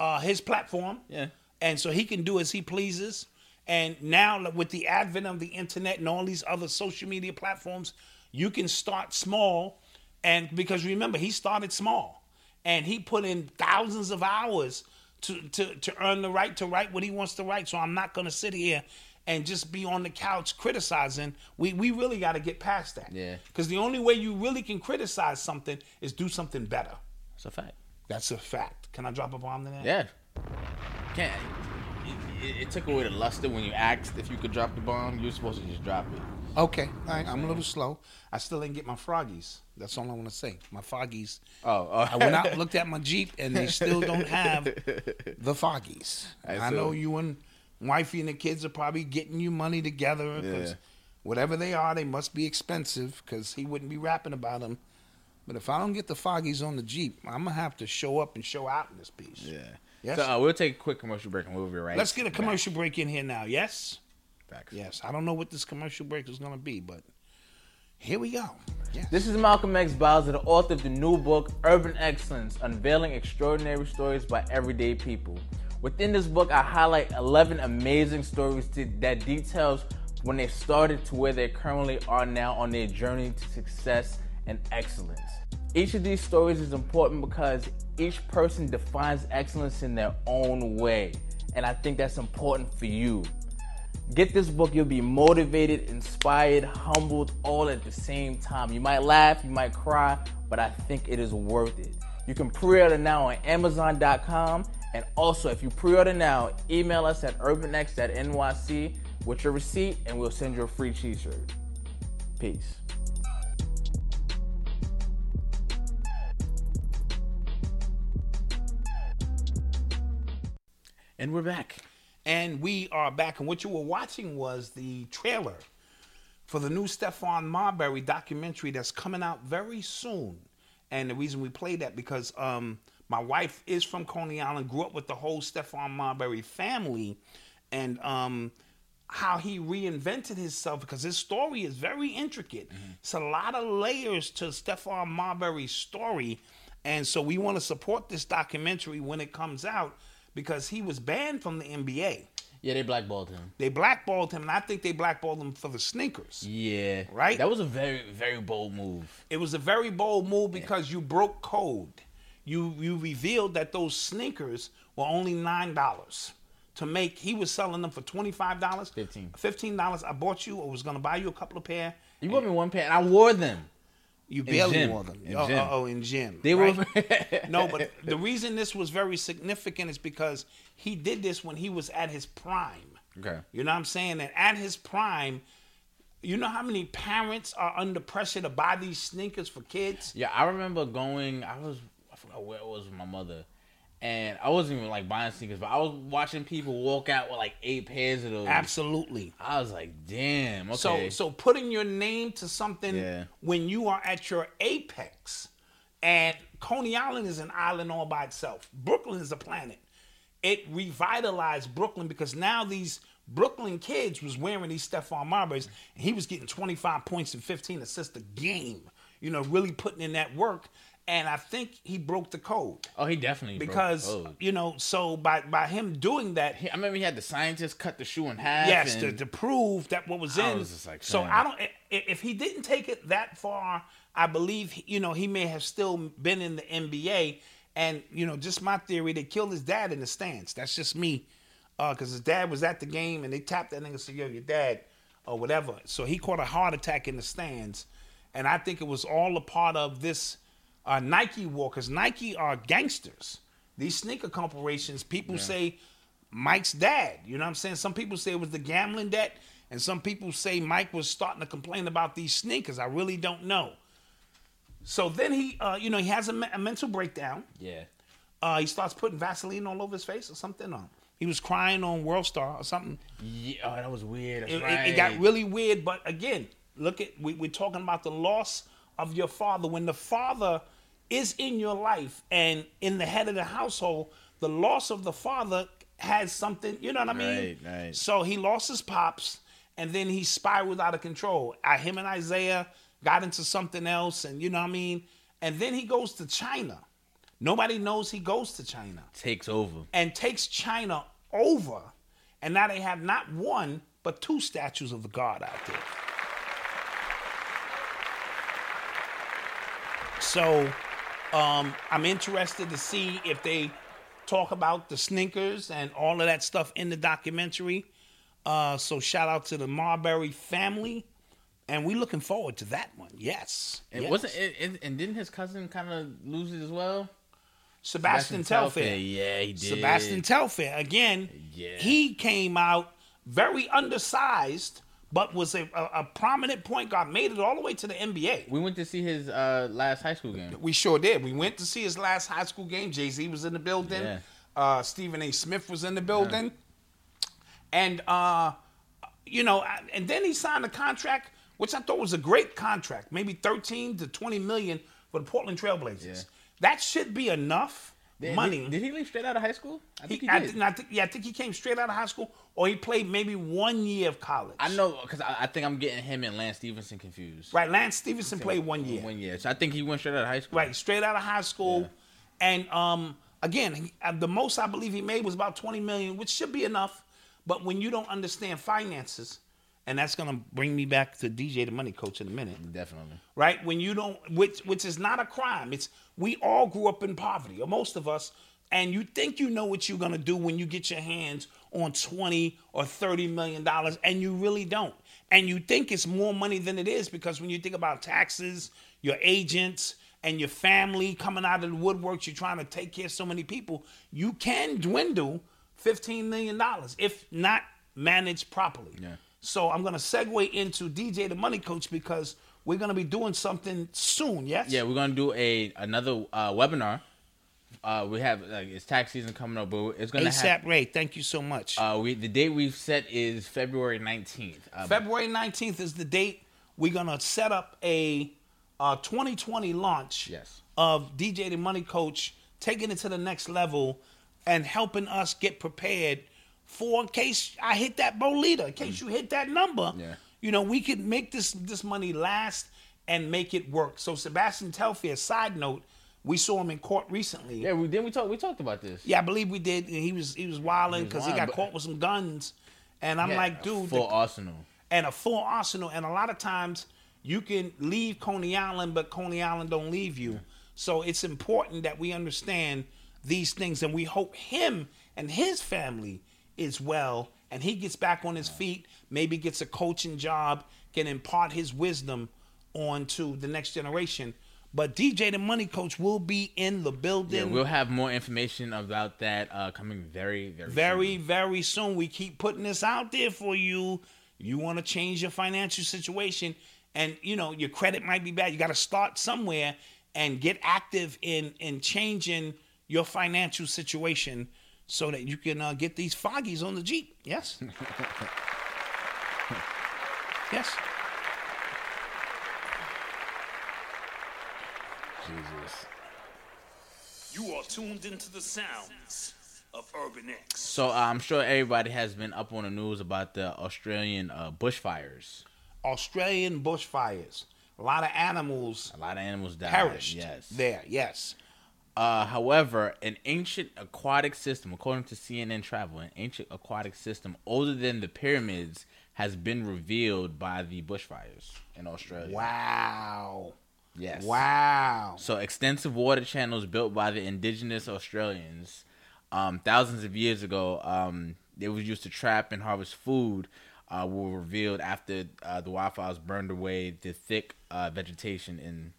uh his platform. Yeah. And so he can do as he pleases. And now with the advent of the internet and all these other social media platforms, you can start small and because remember, he started small and he put in thousands of hours to to to earn the right to write what he wants to write. So I'm not going to sit here and just be on the couch criticizing. We we really got to get past that. Yeah. Because the only way you really can criticize something is do something better. It's a fact. That's a fact. Can I drop a bomb to that? Yeah. Can't. It, it, it took away the luster when you asked if you could drop the bomb. You're supposed to just drop it. Okay. All right. I'm a little slow. I still didn't get my froggies. That's all I want to say. My foggies. Oh, oh. I went out and looked at my Jeep, and they still don't have the foggies. I I know you and wifey and the kids are probably getting you money together because Yeah. whatever they are, they must be expensive because he wouldn't be rapping about them. But if I don't get the foggies on the Jeep, I'm gonna have to show up and show out in this piece. Yeah. Yes. So uh, we'll take a quick commercial break and we'll be right. Let's get a back. commercial break in here now. Yes. Facts. Yes. I don't know what this commercial break is gonna be, but here we go. Yes. This is Malcolm X Bowser, the author of the new book, Urban Excellence Unveiling Extraordinary Stories by Everyday People. Within this book, I highlight 11 amazing stories to- that details when they started to where they currently are now on their journey to success and excellence. Each of these stories is important because each person defines excellence in their own way. And I think that's important for you. Get this book, you'll be motivated, inspired, humbled, all at the same time. You might laugh, you might cry, but I think it is worth it. You can pre order now on Amazon.com. And also, if you pre order now, email us at urbanx.nyc with your receipt, and we'll send you a free t shirt. Peace. And we're back. And we are back. And what you were watching was the trailer for the new Stephon Marbury documentary that's coming out very soon. And the reason we played that because um, my wife is from Coney Island, grew up with the whole Stephon Marbury family, and um, how he reinvented himself because his story is very intricate. It's a lot of layers to Stephon Marbury's story. And so we want to support this documentary when it comes out because he was banned from the NBA. Yeah, they blackballed him. They blackballed him, and I think they blackballed him for the sneakers. Yeah. Right? That was a very, very bold move. It was a very bold move because you broke code. You you revealed that those sneakers were only nine dollars to make. He was selling them for twenty five dollars. Fifteen. Fifteen dollars. I bought you or was gonna buy you a couple of pair. You bought me one pair, and I wore them. You barely gym. wore them. In oh, gym. oh, in gym. They right? were. no, but the reason this was very significant is because he did this when he was at his prime. Okay. You know what I'm saying? And at his prime, you know how many parents are under pressure to buy these sneakers for kids? Yeah, I remember going. I was Uh, where it was with my mother, and I wasn't even like buying sneakers, but I was watching people walk out with like eight pairs of those. Absolutely. I was like, damn. Okay. So so putting your name to something Yeah. when you are at your apex, and Coney Island is an island all by itself. Brooklyn is a planet. It revitalized Brooklyn because now these Brooklyn kids was wearing these Stephon Marbury's, and he was getting 25 points and 15 assists a game. You know, really putting in that work. And I think he broke the code oh, he definitely broke the because you know, so by by him doing that, He- I remember he had the scientists cut the shoe in half. Yes, to, to prove that what was I in. was like, so. I don't. If he didn't take it that far, I believe you know he may have still been in the NBA. And you know, just my theory, they killed his dad in the stands. That's just me, uh, because his dad was at the game and they tapped that nigga and said, "Yo, your dad," or whatever. So he caught a heart attack in the stands, and I think it was all a part of this uh, Nike. Because Nike are gangsters. These sneaker corporations, people say Mike's dad. You know what I'm saying? Some people say it was the gambling debt, and some people say Mike was starting to complain about these sneakers. I really don't know. So then he, uh, you know, he has a, me- a mental breakdown. yeah. Uh, he starts putting Vaseline all over his face or something. On he was crying on World Star or something. Yeah. Oh, that was weird. It, it- it got really weird. But again, look at we, we're talking about the loss of your father. When the father is in your life and in the head of the household, the loss of the father has something. You know what I mean? Right, right. So he lost his pops, and then he spiraled out of control. Uh, him and Isiah got into something else, and you know what I mean. And then he goes to China. Nobody knows he goes to China takes over. and takes China over. And now they have not one, but two statues of the god out there. So um, I'm interested to see if they talk about the sneakers and all of that stuff in the documentary. Uh, so shout out to the Marbury family. And we're looking forward to that one. Yes. And yes. wasn't it, it? And didn't his cousin kind of lose it as well? Sebastian, Telfair. Yeah, he did. Sebastian Telfair again. Yeah. He came out very undersized, but was a, a, a prominent point guard. Made it all the way to the NBA. We went to see his uh, last high school game. We sure did. We went to see his last high school game. Jay Z was in the building. Yeah. Uh, Stephen A. Smith was in the building, and uh, you know, and then he signed a contract, which I thought was a great contract, maybe thirteen to twenty million for the Portland Trailblazers. Yeah. That should be enough Did- money. Did, did he leave straight out of high school? I think he, I, did. think- I think, yeah, I think he came straight out of high school, or he played maybe one year of college. I know because I, I think I'm getting him and Lance Stephenson confused. Right, Lance Stephenson played one year. One year. So I think he went straight out of high school. Right, straight out of high school, and um, again, he, uh, the most I believe he made was about twenty million, which should be enough. But when you don't understand finances, and that's gonna bring me back to DJ the Money Coach in a minute. Definitely. right? When you don't, which which is not a crime. It's we all grew up in poverty, or most of us, and you think you know what you're gonna do when you get your hands on twenty or thirty million dollars, and you really don't. And you think it's more money than it is because when you think about taxes, your agents, and your family coming out of the woodworks, you're trying to take care of so many people, you can dwindle fifteen million dollars if not managed properly. Yeah. So I'm gonna segue into DJ the Money Coach because we're gonna be doing something soon. Yes. Yeah, we're gonna do a another uh, webinar. Uh, we have like it's tax season coming up, but it's gonna have. ASAP Ray, thank you so much. Uh, we the date we've set is February nineteenth. Uh, February 19th is the date. We're gonna set up a uh, 2020 launch Yes. of DJ the Money Coach, taking it to the next level and helping us get prepared for in case I hit that bolita, in case mm. you hit that number. Yeah. You know, we could make this this money last and make it work. So Sebastian Telfair, side note, we saw him in court recently. yeah, we didn't we talk we talked about this. Yeah, I believe we did. And he was he was wilding because he, wildin', got caught with some guns. And I'm Yeah, like, dude, full the- arsenal. and a full arsenal. And a lot of times you can leave Coney Island, but Coney Island don't leave you. So it's important that we understand these things, and we hope him and his family is well, and he gets back on his feet, maybe gets a coaching job, can impart his wisdom onto the next generation. But DJ the Money Coach will be in the building. Yeah, we'll have more information about that uh, coming very very very, soon. very soon. We keep putting this out there for you. You want to change your financial situation, and you know your credit might be bad. You got to start somewhere and get active in in changing your financial situation so that you can uh, get these foggies on the Jeep. Yes. yes. Jesus. You are tuned into the sounds of Urban X. So uh, I'm sure everybody has been up on the news about the Australian uh, bushfires. Australian bushfires. A lot of animals A lot of animals died. perished Yes. there. Yes. Uh, however, an ancient aquatic system, according to CNN Travel, an ancient aquatic system older than the pyramids has been revealed by the bushfires in Australia. Wow. Yes. Wow. So extensive water channels built by the indigenous Australians um, thousands of years ago, um, they was used to trap and harvest food. Uh, were revealed after uh, the wildfires burned away the thick uh, vegetation in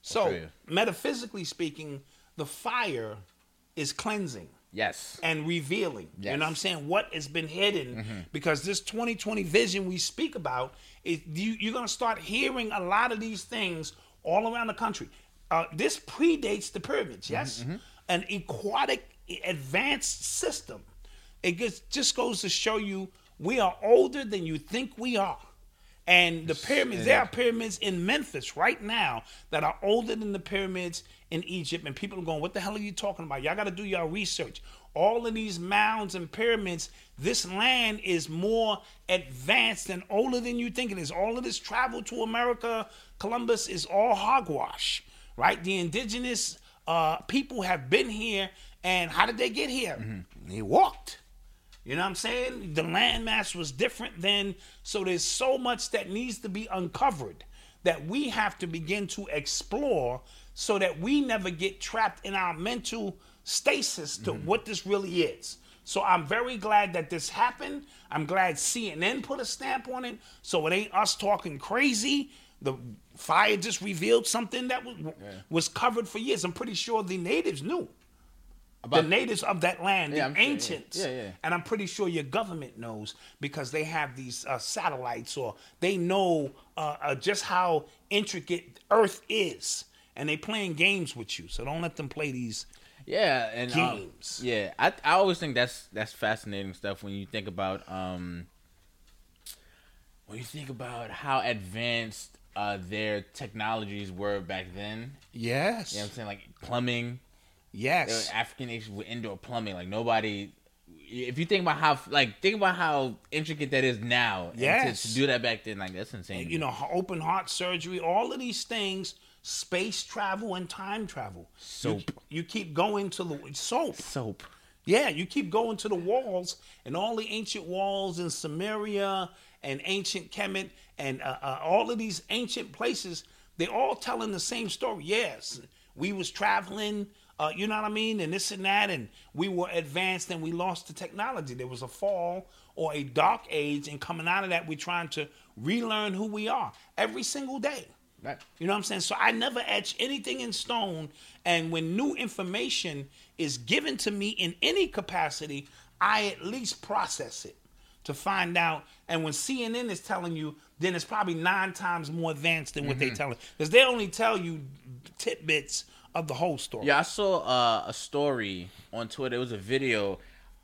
So, Australia. metaphysically speaking, the fire is cleansing Yes. and revealing. You Yes. Mm-hmm. know what I'm saying? What has been hidden because this 2020 vision we speak about is you, you're going to start hearing a lot of these things all around the country. Uh, this predates the pyramids, yes? Mm-hmm, An aquatic advanced system. It gets, just goes to show you we are older than you think we are. And the pyramids, there are pyramids in Memphis right now that are older than the pyramids in Egypt. And people are going, What the hell are you talking about? Y'all got to do your research. All of these mounds and pyramids, this land is more advanced and older than you think it is. All of this travel to America, Columbus is all hogwash, right? The indigenous uh, people have been here. And how did they get here? They walked. You know what I'm saying? The landmass was different then, so there's so much that needs to be uncovered that we have to begin to explore so that we never get trapped in our mental stasis to mm-hmm. what this really is. So I'm very glad that this happened. I'm glad CNN put a stamp on it so it ain't us talking crazy. The fire just revealed something that was, was covered for years. I'm pretty sure the natives knew the natives of that land, Yeah, the I'm sure, yeah. ancients. Yeah, yeah. And I'm pretty sure your government knows because they have these uh, satellites or they know uh, uh, just how intricate Earth is. And they playing games with you. So don't let them play these. Yeah, and um, Games. yeah, I I always think that's that's fascinating stuff when you think about um when you think about how advanced uh their technologies were back then. Yes. You know what I'm saying? Like plumbing. Yes. African nations with indoor plumbing. Like nobody. If you think about how, like, think about how intricate that is now. and Yes. to, to do that back then, like, that's insane. you know, open heart surgery, all of these things, space travel and time travel. Soap. You, you keep going to the soap. soap. Yeah, you keep going to the walls and all the ancient walls in Samaria and ancient Kemet and uh, uh, all of these ancient places, They're all telling the same story. Yes, we was traveling, uh, you know what I mean, and this and that, and we were advanced and we lost the technology. There was a fall or a dark age, and coming out of that, we're trying to relearn who we are every single day. Right. You know what I'm saying? So I never etch anything in stone. And when new information is given to me in any capacity, I at least process it to find out. And when CNN is telling you, then it's probably nine times more advanced than what they tell it. Because they only tell you tidbits of the whole story. Yeah, I saw uh, a story on Twitter. It was a video.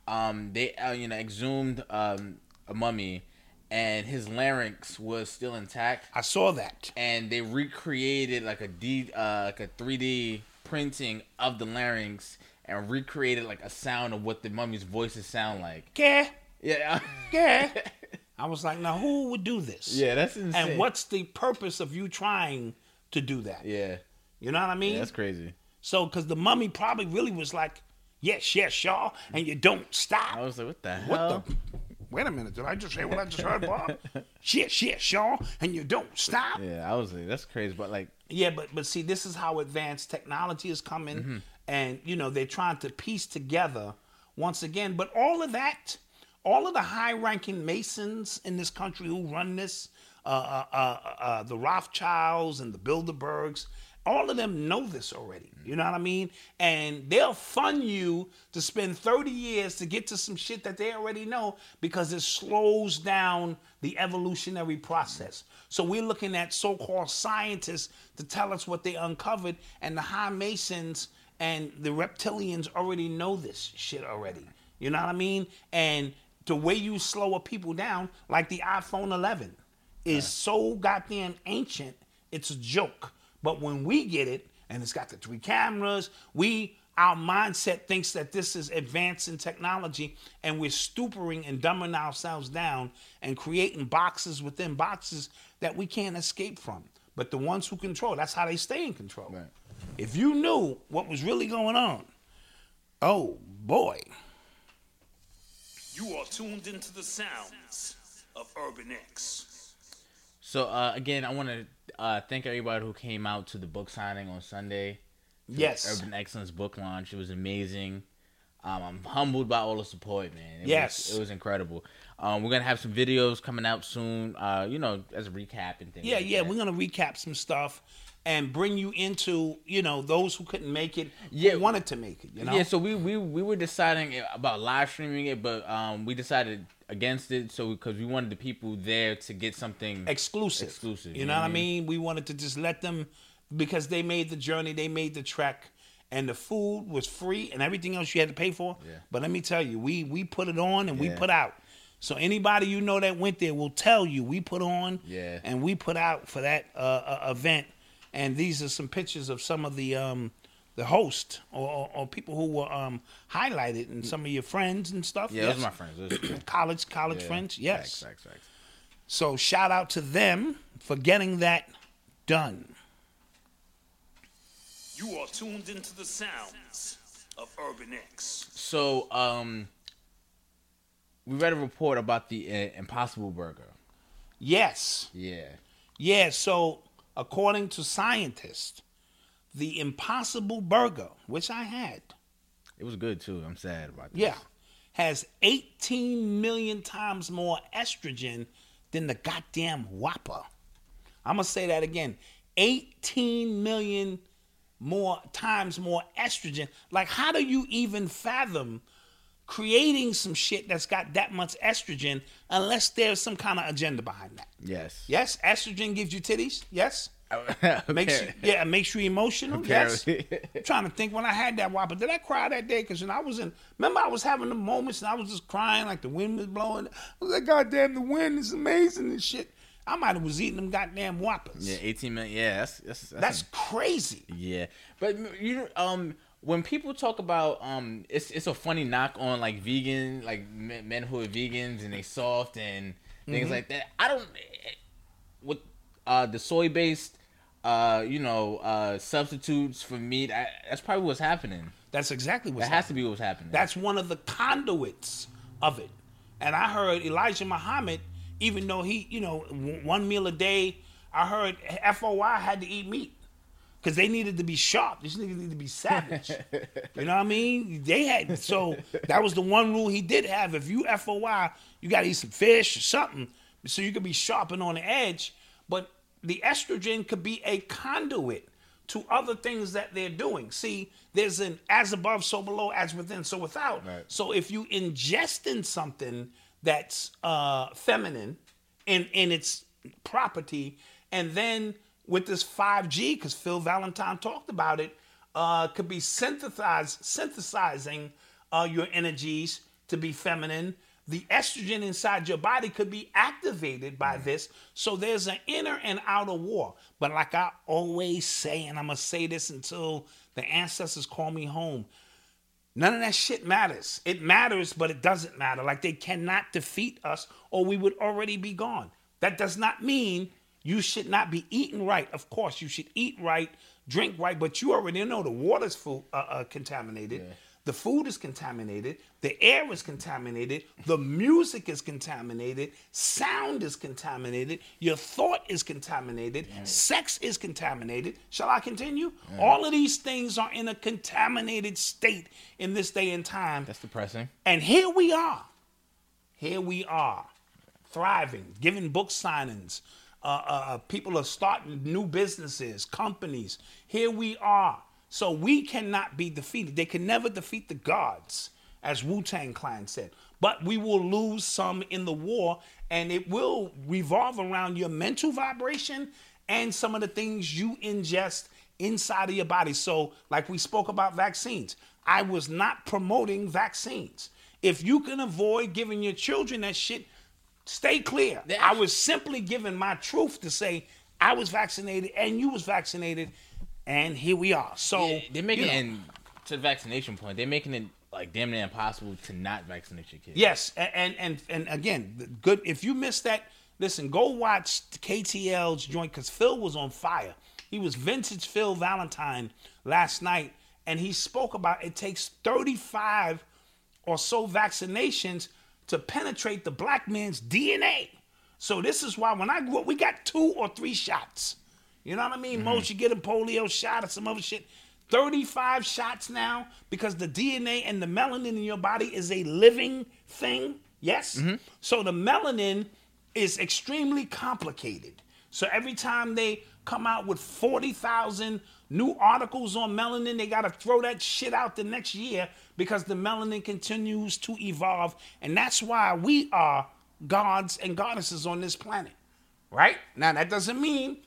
Um, they uh, you know exhumed um, a mummy, and his larynx was still intact, I saw that. and they recreated like a D uh, like a three D printing of the larynx and recreated like a sound of what the mummy's voices sound like. Yeah, Yeah, yeah. I was like, now who would do this? yeah, that's insane. And what's the purpose of you trying to do that? Yeah, You know what I mean? yeah that's crazy. So, because the mummy probably really was like, yes, yes, Shaw, and you don't stop. I was like, what the what hell? the? Wait a minute, did I just say what I just heard, Bob? shit, shit, Shaw, and you don't stop. Yeah. I was like, that's crazy. But like, Yeah, but but see, this is how advanced technology is coming, Mm-hmm. and you know they're trying to piece together once again. But all of that, all of the high-ranking Masons in this country who run this, uh, uh, uh, uh, the Rothschilds and the Bilderbergs, all of them know this already. You know what I mean? And they'll fund you to spend 30 years to get to some shit that they already know because it slows down the evolutionary process. So we're looking at so-called scientists to tell us what they uncovered, and the high masons and the reptilians already know this shit already. You know what I mean? And the way you slow a people down, like the iPhone 11, is so goddamn ancient, it's a joke. But when we get it, and it's got the three cameras, we our mindset thinks that this is advancing technology, and we're stupering and dumbing ourselves down and creating boxes within boxes that we can't escape from. But the ones who control, that's how they stay in control. Right. If you knew what was really going on, oh boy. You are tuned into the sounds of Urban X. so uh, again, I want to uh, thank everybody who came out to the book signing on Sunday. Yes. Urban Excellence book launch. It was amazing. Um, I'm humbled by all the support, man. It Yes. was, it was incredible. Um, we're gonna have some videos coming out soon. Uh, you know, as a recap and things. Yeah, like yeah, that. we're gonna recap some stuff and bring you into, you know, those who couldn't make it, Yeah. who wanted to make it. You know, Yeah, so we, we we were deciding about live streaming it, but um, we decided against it. So because we wanted the people there to get something exclusive. Exclusive, You know what I mean? We wanted to just let them because they made the journey, they made the trek, and the food was free and everything else you had to pay for. Yeah. But let me tell you, we we put it on and we put out. So anybody you know that went there will tell you we put on Yeah. and we put out for that uh, uh, event. And these are some pictures of some of the um, the host or, or, or people who were um, highlighted and some of your friends and stuff. Yeah, those are my friends. College college yeah. friends. Yes. Facts, facts, facts. So shout out to them for getting that done. You are tuned into the sounds of Urban X. So um, we read a report about the uh, Impossible Burger. Yes. Yeah. Yeah, so according to scientists, the impossible burger, which I had, It was good too. I'm sad about this. yeah, has 18 million times more estrogen than the goddamn Whopper. I'm going to say that again. 18 million more times more estrogen. Like how do you even fathom creating some shit that's got that much estrogen unless there's some kind of agenda behind that? Yes. Yes, estrogen gives you titties. Yes. Makes Makes you, yeah, it makes you emotional. Yes. I'm trying to think when I had that whopper. Did I cry that day? Because know, I was in. Remember, I was having the moments and I was just crying like the wind was blowing. I was like, God damn, the wind is amazing and shit. I might have was eating them goddamn whoppers. Yeah, 18 million. Yeah, that's that's that's, That's crazy. yeah. But you um when people talk about um it's it's a funny knock on like vegan like men, men who are vegans and they soft and things Mm-hmm. like that. I don't with uh the soy based uh you know uh substitutes for meat. I, that's probably what's happening. That's exactly what's happening. That has to be what's happening. That's one of the conduits of it. And I heard Elijah Muhammad even though he, you know, w- one meal a day. I heard FOI had to eat meat because they needed to be sharp. These niggas need to be savage. you know what I mean? They had so that was the one rule he did have. If you FOI, you got to eat some fish or something so you could be sharp and on the edge. But the estrogen could be a conduit to other things that they're doing. See, there's an as above, so below, as within, so without. Right. So if you ingest in something that's uh, feminine in in its property, and then with this 5G, because Phil Valentine talked about it, uh, could be synthesized synthesizing uh, your energies to be feminine. The estrogen inside your body could be activated by this. So there's an inner and outer war. But like I always say, and I'm gonna say this until the ancestors call me home. None of that shit matters. It matters, but it doesn't matter. Like they cannot defeat us, or we would already be gone. That does not mean you should not be eating right. Of course, you should eat right, drink right, but you already know the water's full, uh, uh, contaminated. The food is contaminated. The air is contaminated. The music is contaminated. Sound is contaminated. Your thought is contaminated. Sex is contaminated. Shall I continue? All of these things are in a contaminated state in this day and time. That's depressing. And here we are. Here we are, thriving, giving book signings. Uh, uh, uh, people are starting new businesses, companies. Here we are. So we cannot be defeated. They can never defeat the gods, as Wu Tang Clan said. But we will lose some in the war, and it will revolve around your mental vibration and some of the things you ingest inside of your body. So, like we spoke about vaccines, I was not promoting vaccines. If you can avoid giving your children that shit, stay clear. I was simply giving my truth to say I was vaccinated and you was vaccinated, and here we are. So Yeah, they're making you know, and to the vaccination point, they're making it like damn near impossible to not vaccinate your kids. Yes, and and and again, good. If you missed that, listen, go watch KTL's joint because Phil was on fire. He was vintage Phil Valentine last night, and he spoke about it takes thirty five or so vaccinations to penetrate the black man's DNA. So this is why when I grew up, we got two or three shots. You know what I mean? Most mm-hmm. you get a polio shot or some other shit. 35 shots now because the DNA and the melanin in your body is a living thing. Yes? Mm-hmm. So the melanin is extremely complicated. So every time they come out with 40,000 new articles on melanin, they got to throw that shit out the next year because the melanin continues to evolve. And that's why we are gods and goddesses on this planet. Right? Now, that doesn't mean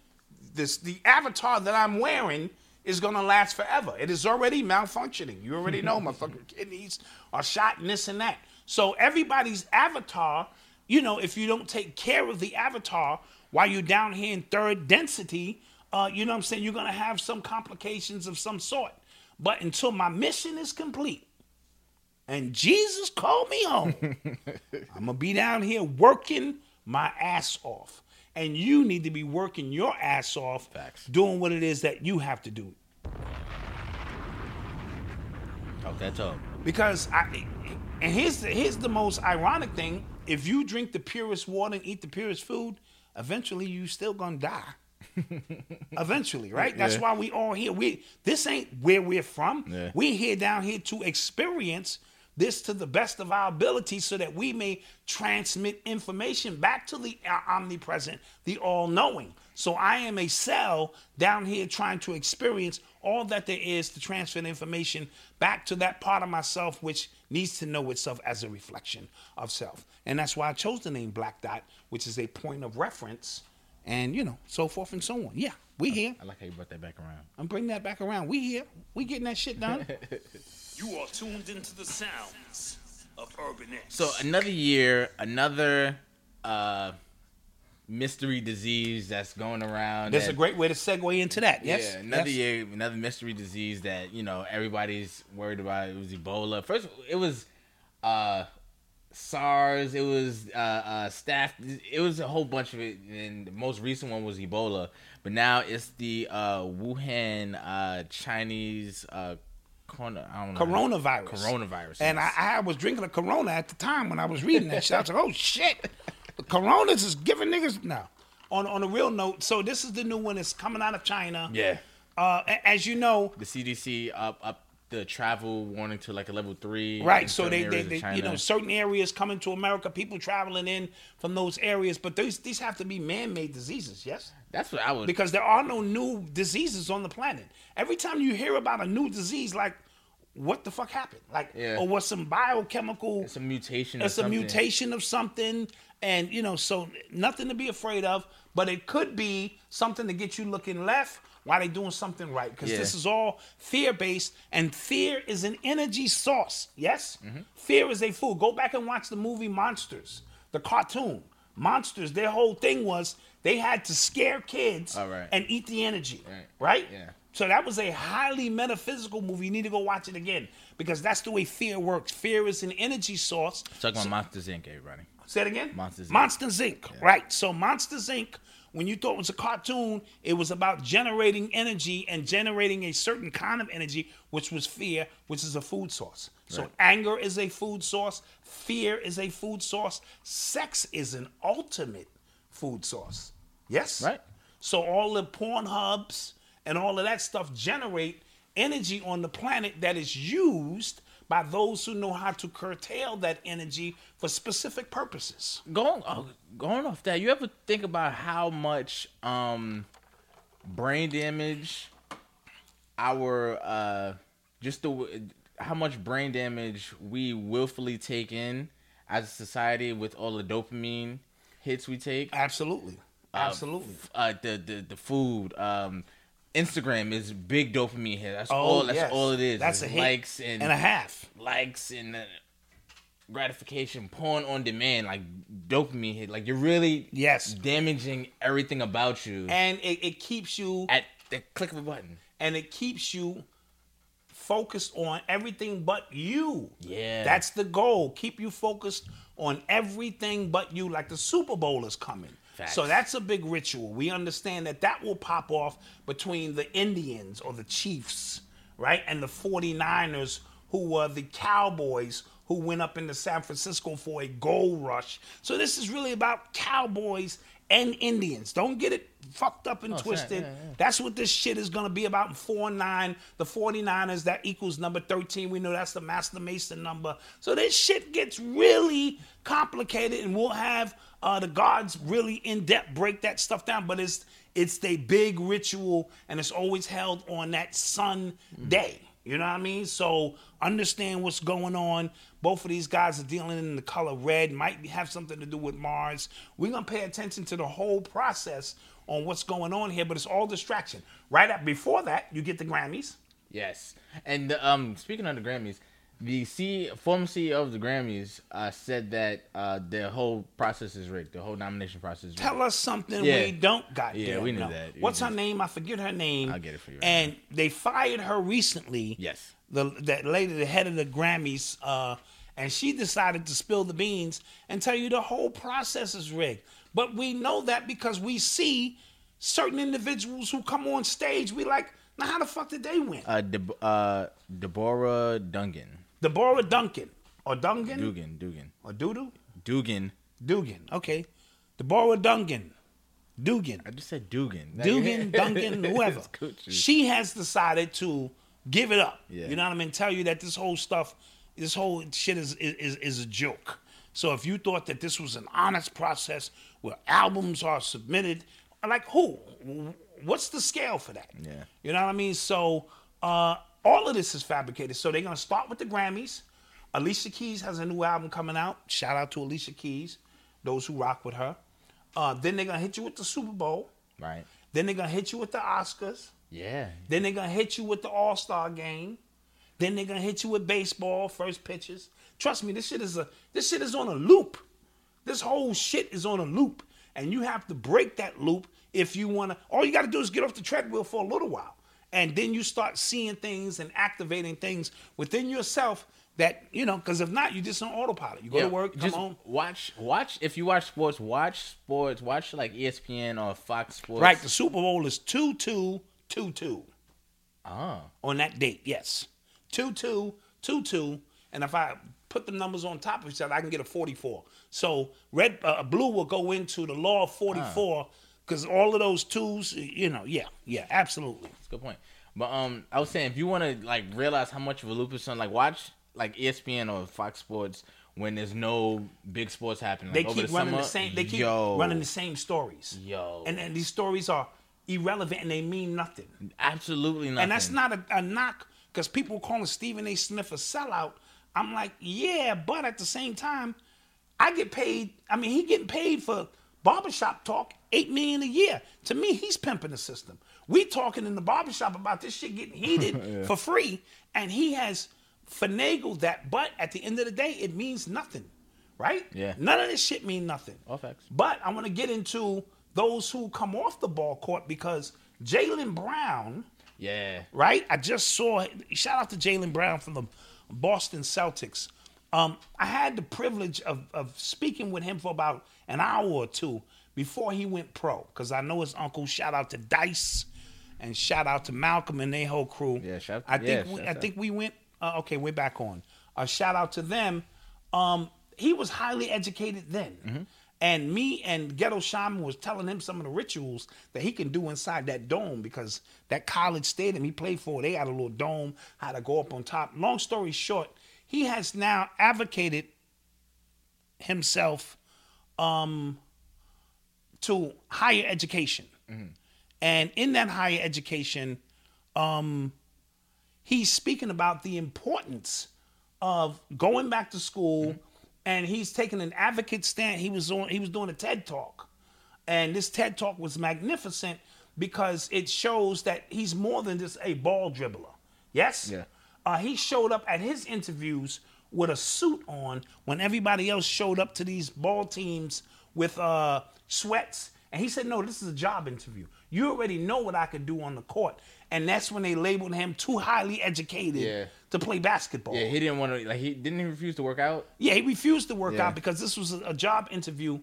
this the avatar that I'm wearing is gonna last forever. It is already malfunctioning. You already know my fucking kidneys are shot and this and that. So everybody's avatar, you know, if you don't take care of the avatar while you're down here in third density, uh, you know what I'm saying, you're gonna have some complications of some sort. But until my mission is complete and Jesus called me home, I'm gonna be down here working my ass off. And you need to be working your ass off Facts. doing what it is that you have to do. Talk that talk. Because I and here's the here's the most ironic thing. If you drink the purest water and eat the purest food, eventually you still gonna die. eventually, right? That's Yeah. why we all here. We this ain't where we're from. Yeah. We're here down here to experience this to the best of our ability so that we may transmit information back to the uh, omnipresent, the all-knowing. So I am a cell down here trying to experience all that there is to transfer the information back to that part of myself which needs to know itself as a reflection of self. And that's why I chose the name Black Dot, which is a point of reference and you know, so forth and so on. Yeah, we here. I like how you brought that back around. I'm bringing that back around. We here. We getting that shit done. You are tuned into the sounds of Urban X. So another year, another uh mystery disease that's going around. That's that- a great way to segue into that. Yes. Yeah, another yes. year, another mystery disease that you know everybody's worried about. It was Ebola. First, it was uh, SARS. It was uh, uh, staph. It was a whole bunch of it, and the most recent one was Ebola. But now it's the uh, Wuhan uh, Chinese uh, corona, I don't know. Coronavirus. Coronavirus. And I. I was drinking a Corona at the time when I was reading that shit. I was like, oh shit. Coronas is giving niggas now. On on a real note, so this is the new one. It's coming out of China. Yeah. Uh, a- as you know, The CDC up up the travel warning to like a level three. Right. So they, they, they you know, certain areas coming to America, people traveling in from those areas, but these these have to be man-made diseases, yes? That's what I would. Because there are no new diseases on the planet. Every time you hear about a new disease, like what the fuck happened? Like Yeah. or was some biochemical it's a mutation. it's a something. mutation of something and you know so nothing to be afraid of but it could be something to get you looking left while they doing something right because Yeah. this is all fear based and fear is an energy source yes Mm-hmm. fear is a fool go back and watch the movie monsters the cartoon monsters their whole thing was they had to scare kids right. and eat the energy Right. right Yeah. so that was a highly metaphysical movie you need to go watch it again because that's the way fear works fear is an energy source Talking about Monsters Inc. Everybody. Say it again. Monsters Inc. Monsters Inc. Right. So Monsters Inc. When you thought it was a cartoon, it was about generating energy and generating a certain kind of energy, which was fear, which is a food source. So Right. anger is a food source. Fear is a food source. Sex is an ultimate food source. Yes. Right. So all the porn hubs and all of that stuff generate energy on the planet that is used by those who know how to curtail that energy for specific purposes. Going oh, going off that, you ever think about how much um brain damage our uh just the how much brain damage we willfully take in as a society with all the dopamine hits we take. Absolutely. Absolutely. Uh, the the the food. Um, Instagram is big dopamine hit. That's Oh, all. That's yes. all it is. That's a hit likes and, and a half. likes and uh, gratification, porn on demand, like dopamine hit. Like you're really Yes. damaging everything about you And it, it keeps you at the click of a button. and it keeps you focused on everything but you. Yeah. That's the goal. Keep you focused on everything but you. Like the Super Bowl is coming. Facts. So that's a big ritual. We understand that that will pop off between the Indians or the Chiefs, right? And the 49ers, who were the Cowboys who went up into San Francisco for a gold rush. So this is really about Cowboys and Indians. Don't get it fucked up and oh, sorry. twisted. Yeah, yeah. That's what this shit is gonna be about in 4 9. The 49ers, that equals number 13. We know that's the Master Mason number. So this shit gets really complicated, and we'll have uh, the gods really in depth break that stuff down. But it's it's a big ritual, and it's always held on that sun day. You know what I mean? So understand what's going on. Both of these guys are dealing in the color red. Might have something to do with Mars. We're gonna pay attention to the whole process on what's going on here, but it's all distraction. Right up before that, you get the Grammys. Yes, and um, speaking of the Grammys, the C former CEO of the Grammys uh, said that uh, the whole process is rigged. The whole nomination process. Is rigged. Tell us something Yeah. we don't got. Yeah, we knew that. It What's her just- name? I forget her name. I'll get it for you right and they fired her recently. Yes. The that lady, the head of the Grammys, uh, and she decided to spill the beans and tell you the whole process is rigged. But we know that because we see certain individuals who come on stage. We like, now how the fuck did they win? Uh, De- uh, Deborah Dungan, Deborah Duncan or Duncan Dugan, Dugan, or Doodoo Dugan. Dugan. Okay, the Deborah Duncan. Dugan. I just said Dugan. Dugan, Duncan, whoever. She has decided to give it up. Yeah. You know what I mean? Tell you that this whole stuff, this whole shit is is is a joke. So if you thought that this was an honest process where albums are submitted, like who? What's the scale for that? Yeah. You know what I mean? So uh, all of this is fabricated. So they're gonna start with the Grammys. Alicia Keys has a new album coming out. Shout out to Alicia Keys, those who rock with her. Uh, then they're gonna hit you with the Super Bowl. right. Then they're gonna hit you with the Oscars. Yeah. Then they're gonna hit you with the All Star game. Then they're gonna hit you with baseball, first pitches. Trust me, this shit is a this shit is on a loop. This whole shit is on a loop. And you have to break that loop if you wanna all you gotta do is get off the treadmill for a little while. And then you start seeing things and activating things within yourself that, you know, because if not, you just on autopilot. You go to work, come home. Watch, watch. If you watch sports, watch sports. Watch like ESPN or Fox Sports. Right, the Super Bowl is 2 2 2 2. Ah, on that date. Yes, two two two two, and if I put the numbers on top of each other, I can get a 44. So red, uh, blue will go into the law of 44 because all of those twos, you know, yeah, yeah, absolutely. That's a good point. But um, I was saying if you want to like realize how much of a loop is on, like watch like ESPN or Fox Sports when there's no big sports happening. They Like, over keep the running summer, the same. They keep yo, running the same stories. Yo. and and these stories are irrelevant and they mean nothing. absolutely nothing. And that's not a, a knock because people calling Stephen A. Smith a sellout. I'm like, yeah, but at the same time, I get paid. I mean, he getting paid for barbershop talk, eight million a year. To me, he's pimping the system. We talking in the barbershop about this shit getting heated for free, and he has finagled that. But at the end of the day, it means nothing, right? Yeah. None of this shit mean nothing. All facts. But I want to get into those who come off the ball court because Jaylen Brown Yeah. right? I just saw. Shout out to Jaylen Brown from the Boston Celtics. Um, I had the privilege of, of speaking with him for about an hour or two before he went pro, because I know his uncle. Shout out to Dice, and shout out to Malcolm and their whole crew. Yeah, shout- I think yeah, we, I out. think we went. Uh, okay, we're back on. Uh, shout out to them. Um, he was highly educated then. Mm-hmm. And me and Ghetto Shaman was telling him some of the rituals that he can do inside that dome because that college stadium he played for, they had a little dome, how to go up on top. Long story short, he has now advocated himself um, to higher education. And in that higher education, um, he's speaking about the importance of going back to school and he's taking an advocate stand he was on he was doing a ted talk and this ted talk was magnificent because it shows that he's more than just a ball dribbler yes Yeah. uh, he showed up at his interviews with a suit on when everybody else showed up to these ball teams with uh, sweats. And he said, No, this is a job interview. You already know what I could do on the court. And that's when they labeled him too highly educated Yeah. to play basketball. Yeah, he didn't want to. Like, he didn't he refuse to work out. Yeah, he refused to work Yeah. out because this was a, job interview.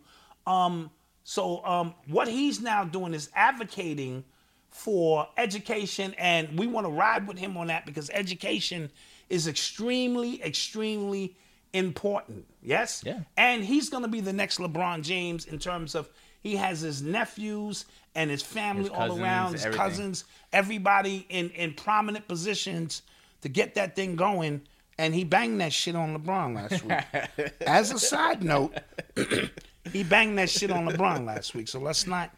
Um, so um, what he's now doing is advocating for education, and we want to ride with him on that because education is extremely, extremely important. Yes. Yeah. And he's going to be the next LeBron James in terms of he has his nephews and his family His all around, his everything. cousins, everybody in in prominent positions to get that thing going. And he banged that shit on LeBron last week. As a side note, he banged that shit on LeBron last week. So let's not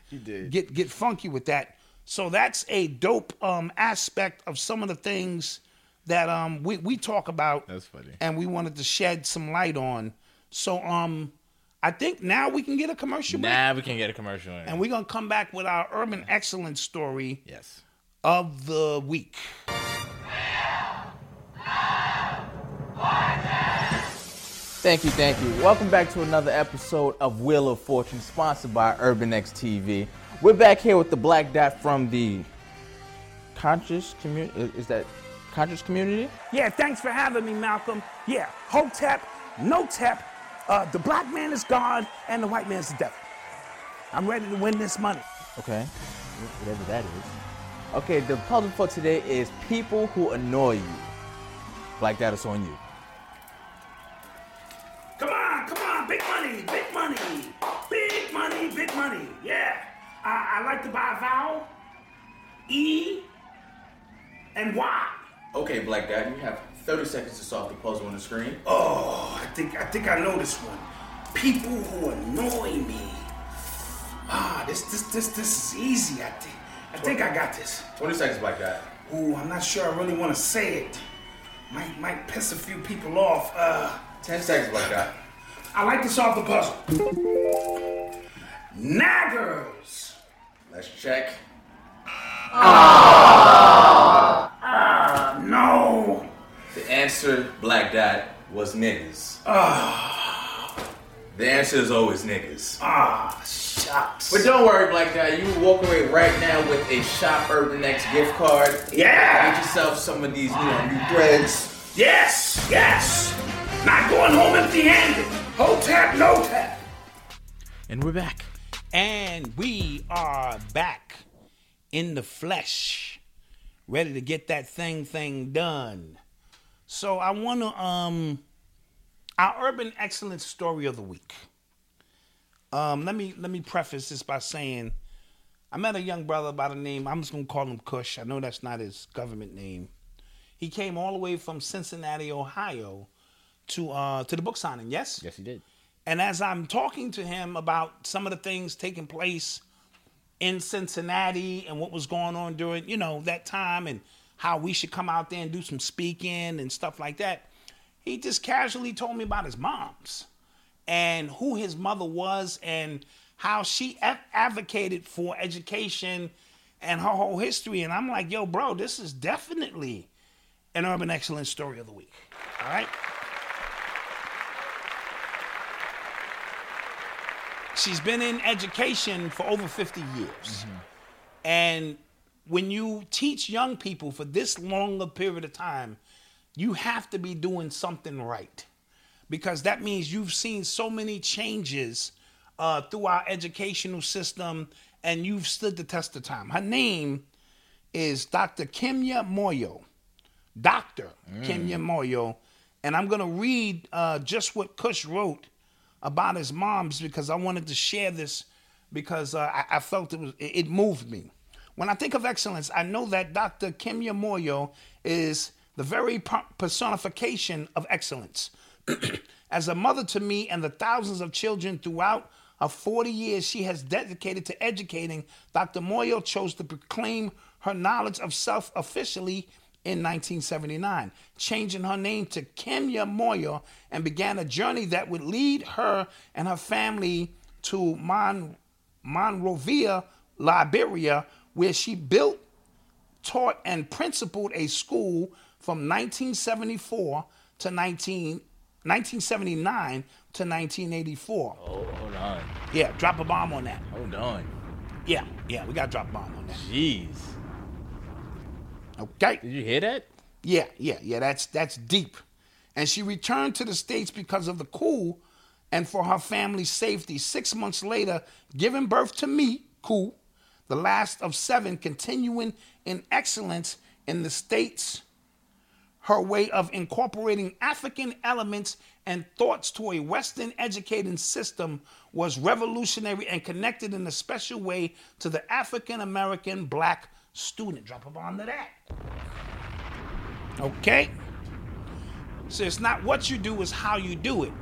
get get funky with that. So that's a dope um, aspect of some of the things that um, we we talk about. That's funny. And we wanted to shed some light on. So um, I think now we can get a commercial break, Now we can get a commercial. In. and we're gonna come back with our urban excellence story yes. of the week. Thank you, thank you. Welcome back to another episode of Wheel of Fortune, sponsored by Urban X TV. We're back here with the Black Dot from the conscious community. Is that conscious community? Yeah, thanks for having me, Malcolm. Yeah, Hotep, no tep. Uh, the black man is God and the white man's the devil. I'm ready to win this money. Okay, whatever that is. Okay, the puzzle for today is people who annoy you. Black Dot is on you. Come on, come on, big money, big money, big money, big money. Yeah, I, I like to buy a vowel, E, and Y. Okay, Black Dot, you have 30 seconds to solve the puzzle on the screen. Oh, I think I think I know this one. People who annoy me. Ah, this this this this is easy. I think I think I got this. 20 seconds, Black Dot. Ooh, I'm not sure I really want to say it. Might might piss a few people off. Uh, 10 seconds, Black Dot. I like to solve the puzzle. Naggers. Let's check. No. The answer, Black Dot, was niggas. Ah. The answer is always niggas. Ah, shucks. But don't worry, Black Dot. You walk away right now with a Shop Urban X gift card. Yeah. Get yourself some of these, you know, new threads. Yes, yes. Not going home empty-handed. Ho tap, no tap. And we're back. And we are back in the flesh, ready to get that thing thing done. So I want to um our urban excellence story of the week. Um, let me let me preface this by saying I met a young brother by the name I'm just gonna call him Kush. I know that's not his government name. He came all the way from Cincinnati, Ohio, to uh to the book signing. Yes. Yes, he did. And as I'm talking to him about some of the things taking place in Cincinnati and what was going on during, you know, that time and how we should come out there and do some speaking and stuff like that, he just casually told me about his mom's and who his mother was and how she advocated for education and her whole history. And I'm like, yo, bro, this is definitely an urban excellence story of the week. All right. she's been in education for over 50 years. Mm-hmm. And when you teach young people for this long a period of time, you have to be doing something right. Because that means you've seen so many changes uh, through our educational system and you've stood the test of time. Her name is Dr. Kimya Moyo. Dr. Kimya Moyo. And I'm going to read uh, just what Kush wrote about his mom's because I wanted to share this because uh, I, I felt it was it, it moved me. When I think of excellence, I know that Dr. Kimya Moyo is the very personification of excellence. As a mother to me and the thousands of children throughout her 40 years she has dedicated to educating, Dr. Moyo chose to proclaim her knowledge of self officially in 1979, changing her name to Kenya Moyo and began a journey that would lead her and her family to Mon- Monrovia, Liberia, where she built, taught, and principled a school from 1974 to 19, 1979 to 1984. Oh, hold on. Yeah, drop a bomb on that. Hold on. Yeah, yeah, we got to drop a bomb on that. Jeez. Okay? Did you hear that? Yeah, yeah, yeah. That's that's deep. And she returned to the states because of the coup and for her family's safety. Six months later, giving birth to me, cool, the last of seven, continuing in excellence in the states. Her way of incorporating African elements and thoughts to a Western educating system was revolutionary and connected in a special way to the African American black student. Drop a bomb to that. Okay? So it's not what you do, it's how you do it.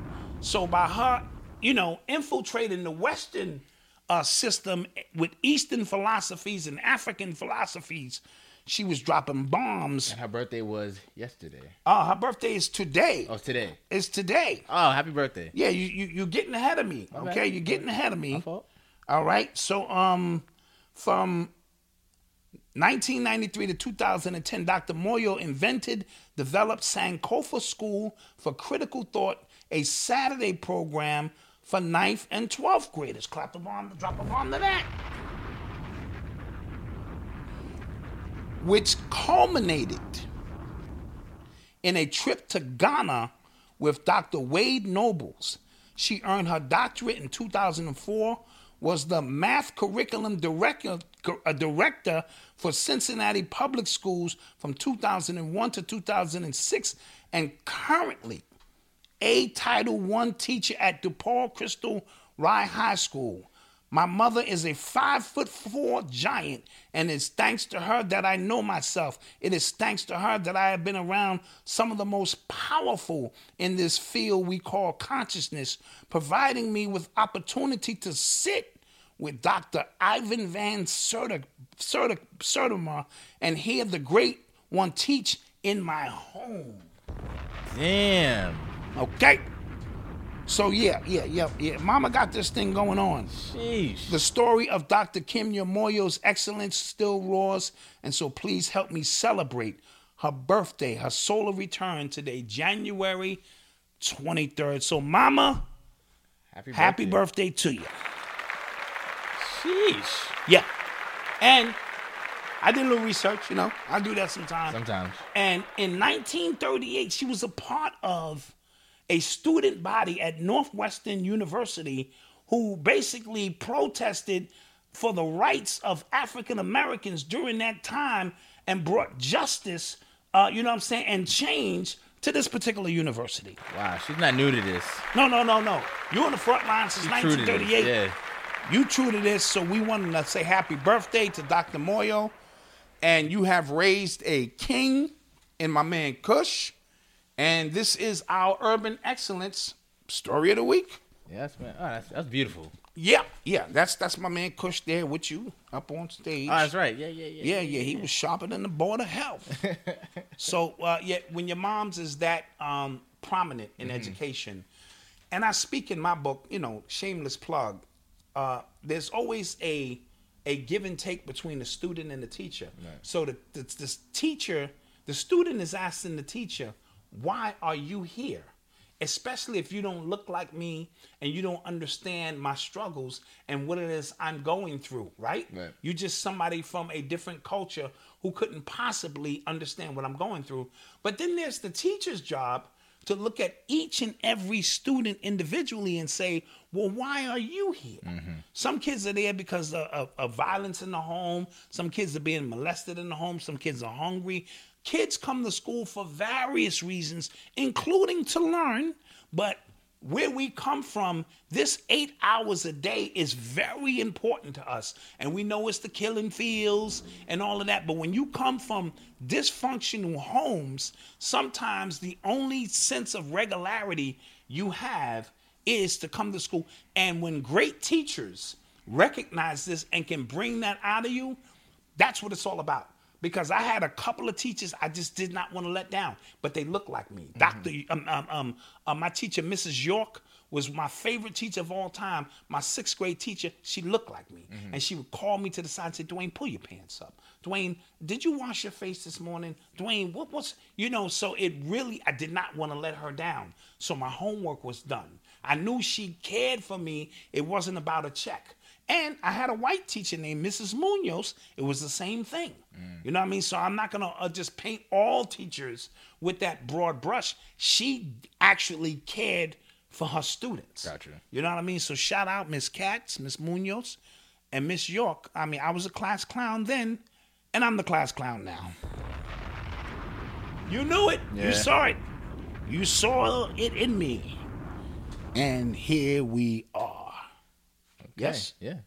So by her, you know, infiltrating the Western uh, system with Eastern philosophies and African philosophies, she was dropping bombs. And her birthday was yesterday. Uh, her birthday is today. Oh, today. It's today. Oh, happy birthday. Yeah, you, you you're getting ahead of me. Okay, you're getting ahead of me. My fault. All right. So um, from 1993 to 2010, Dr. Moyo invented, developed Sankofa School for Critical Thought, a Saturday program for ninth and 12th graders. Clap the bomb, drop a bomb to that. Which culminated in a trip to Ghana with Dr. Wade Nobles. She earned her doctorate in 2004, was the math curriculum director, uh, director for Cincinnati Public Schools from 2001 to 2006, and currently a Title I teacher at DePaul Cristo Rey High School. My mother is a five foot four giant, and it's thanks to her that I know myself. It is thanks to her that I have been around some of the most powerful in this field we call consciousness, providing me with opportunity to sit with Dr. Ivan Van Sertima, and hear the great one teach in my home. Damn. Okay? So yeah, yeah, yeah, yeah. Mama got this thing going on. Sheesh. The story of Dr. Kimya Moyo's excellence still roars, and so please help me celebrate her birthday, her solar return today, January 23rd. So, Mama, Happy birthday. happy birthday to you. Sheesh. Yeah. And I did a little research, you know, I do that sometimes. Sometimes. And in 1938, she was a part of a student body at Northwestern University who basically protested for the rights of African Americans during that time and brought justice, uh, you know what I'm saying, and change to this particular university. Wow, she's not new to this. No, no, no, no. You're on the front line since She's true to this, 1938. Yeah. You true to this, so we wanted to say happy birthday to Dr. Moyo. And you have raised a king in my man Kush. And this is our urban excellence story of the week. Yeah, that's man. Oh, that's, that's beautiful. Yeah, yeah, that's that's my man Kush there with you up on stage. Oh, that's right. Yeah, yeah, yeah. Yeah, yeah, he was shopping in the board of health. so, uh, yeah, when your mom's is that um, prominent in Mm-hmm. education, and I speak in my book, you know, shameless plug. Uh, there's always a a give and take between the student and the teacher. So the, the the teacher, the student is asking the teacher, "Why are you here?" especially if you don't look like me and you don't understand my struggles and what it is I'm going through, right? Right. You're just somebody from a different culture who couldn't possibly understand what I'm going through. But then there's the teacher's job to look at each and every student individually and say, well, why are you here? Mm-hmm. Some kids are there because of, of, of violence in the home. Some kids are being molested in the home. Some kids are hungry. Kids come to school for various reasons, including to learn, but where we come from, this eight hours a day is very important to us. And we know it's the killing fields and all of that. But when you come from dysfunctional homes, sometimes the only sense of regularity you have is to come to school. And when great teachers recognize this and can bring that out of you, that's what it's all about. Because I had a couple of teachers I just did not want to let down, but they looked like me. Doctor, um, um, um, uh, my teacher, Mrs. York, was my favorite teacher of all time. My sixth grade teacher, she looked like me, and she would call me to the side and say, "Dwayne, pull your pants up. Dwayne, did you wash your face this morning? Dwayne, what was you know?" So it really, I did not want to let her down. So my homework was done. I knew she cared for me. It wasn't about a check. And I had a white teacher named Mrs. Munoz. It was the same thing. You know what I mean? So I'm not going to uh, just paint all teachers with that broad brush. She actually cared for her students. Gotcha. You know what I mean? So shout out Miss Katz, Miss Munoz, and Miss York. I mean, I was a class clown then, and I'm the class clown now. You knew it. Yeah. You saw it. You saw it in me. And here we are. Yes? Yeah.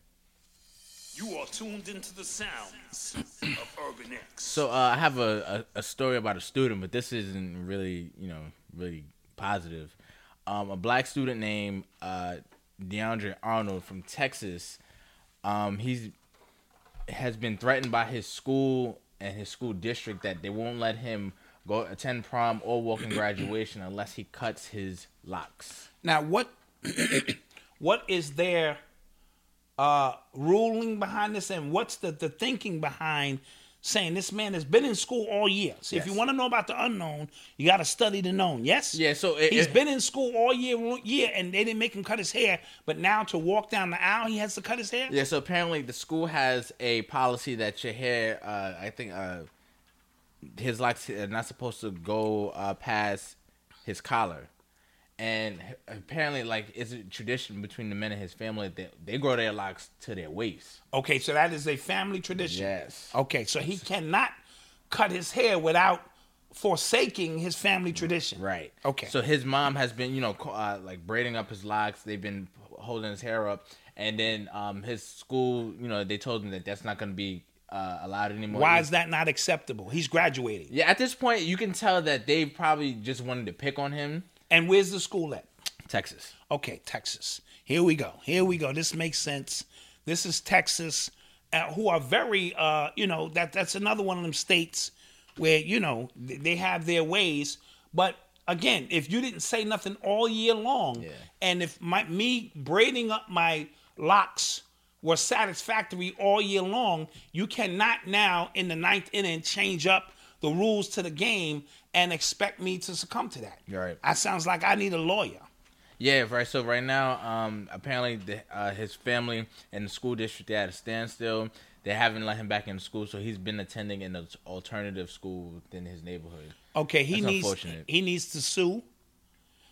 You are tuned into the sounds of Urban X. So uh, I have a, a, a story about a student, but this isn't really, you know, really positive. Um, a black student named uh, DeAndre Arnold from Texas. Um, he's has been threatened by his school and his school district that they won't let him go attend prom or walk in graduation unless he cuts his locks. Now, what what is their uh, ruling behind this, and what's the, the thinking behind saying this man has been in school all year? So, if you want to know about the unknown, you got to study the known. Yes. Yeah, so it- he's it- been in school all year, year, and they didn't make him cut his hair. But now to walk down the aisle, he has to cut his hair. Yeah, so apparently the school has a policy that your hair, uh, I think, uh, his locks are not supposed to go uh, past his collar, and apparently, like, it's a tradition between the men and his family that they grow their locks to their waist. Okay, so that is a family tradition. Yes. Okay, so he cannot cut his hair without forsaking his family tradition. Right. Okay. So his mom has been, you know, uh, like braiding up his locks. They've been holding his hair up, and then um, his school, you know, they told him that that's not going to be uh, allowed anymore. Why is that not acceptable? He's graduating. Yeah, at this point, you can tell that they probably just wanted to pick on him. And where's the school at? Texas. Okay, Texas. Here we go. Here we go. This makes sense. This is Texas, uh, who are very, uh, you know, that that's another one of them states where you know th- they have their ways. But again, if you didn't say nothing all year long, Yeah. and if my me braiding up my locks were satisfactory all year long, you cannot now in the ninth inning change up the rules to the game and expect me to succumb to that. You're right. That sounds like I need a lawyer. Yeah, right. So right now, um, apparently the, uh, his family and the school district they had a standstill. They haven't let him back in school, so he's been attending an alternative school within his neighborhood. Okay, he That's needs unfortunate. he needs to sue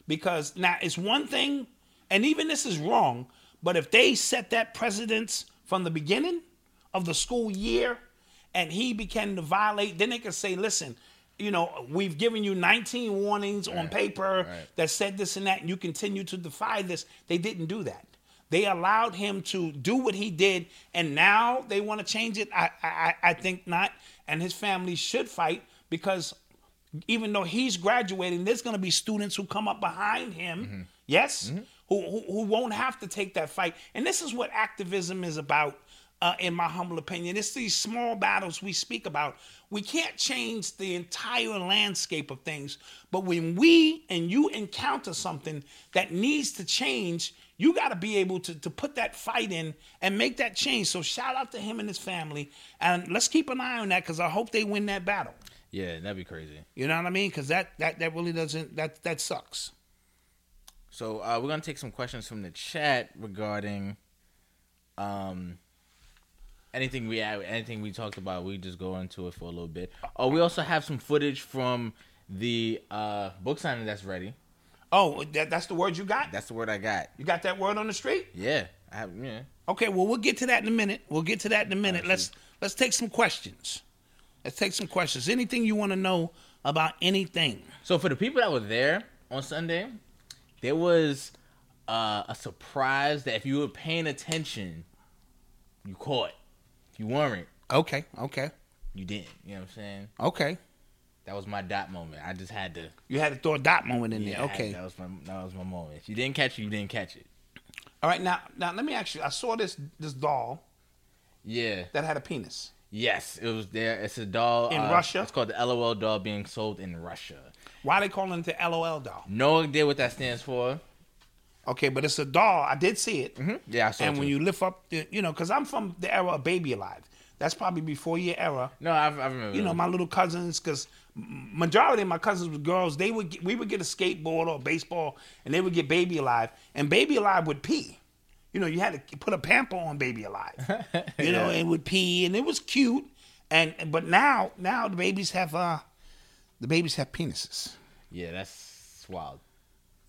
because now it's one thing, and even this is wrong. But if they set that precedence from the beginning of the school year, and he began to violate, then they can say, "Listen, you know, we've given you 19 warnings on paper right. that said this and that, and you continue to defy this. They didn't do that. They allowed him to do what he did, and now they want to change it. I, I, I think not. And his family should fight because even though he's graduating, there's going to be students who come up behind him, mm-hmm. yes, mm-hmm. Who, who who won't have to take that fight. And this is what activism is about, uh, in my humble opinion. It's these small battles we speak about. We can't change the entire landscape of things, but when we and you encounter something that needs to change, you got to be able to, to put that fight in and make that change. So shout out to him and his family, and let's keep an eye on that because I hope they win that battle. Yeah, that'd be crazy. You know what I mean? Because that, that that really doesn't that that sucks. So uh, we're gonna take some questions from the chat regarding um anything we anything we talked about. We just go into it for a little bit. Oh, we also have some footage from the uh book signing that's ready. Oh, that, that's the word you got. That's the word I got. You got that word on the street? Yeah, I have. Yeah. Okay, well we'll get to that in a minute. We'll get to that in a minute. Let's let's take some questions. Let's take some questions. Anything you want to know about anything? So for the people that were there on Sunday, there was uh, a surprise that if you were paying attention, you caught. You weren't, Okay, okay, you didn't. You know what I'm saying? okay. That was my dot moment. I just had to. You had to throw a dot moment in Yeah, there. Had- Okay. that was my that was my moment. If you didn't catch it, you didn't catch it. All right. Now, now let me ask you. I saw this this doll Yeah. that had a penis. Yes, it was there. It's a doll In uh, Russia? It's called the LOL doll being sold in Russia. Why are they calling it the LOL doll? No idea what that stands for. Okay, but it's a doll. I did see it. Yeah, I saw And it when you lift up, the, you know, because I'm from the era of Baby Alive. That's probably before your era. no, I, I remember. You know, my little cousins, because majority of my cousins were girls. They would get, we would get a skateboard or a baseball, and they would get Baby Alive, and Baby Alive would pee. You know, you had to put a pamper on Baby Alive. You know, and would pee, and it was cute. And but now, now the babies have uh, the babies have penises. Yeah, that's wild.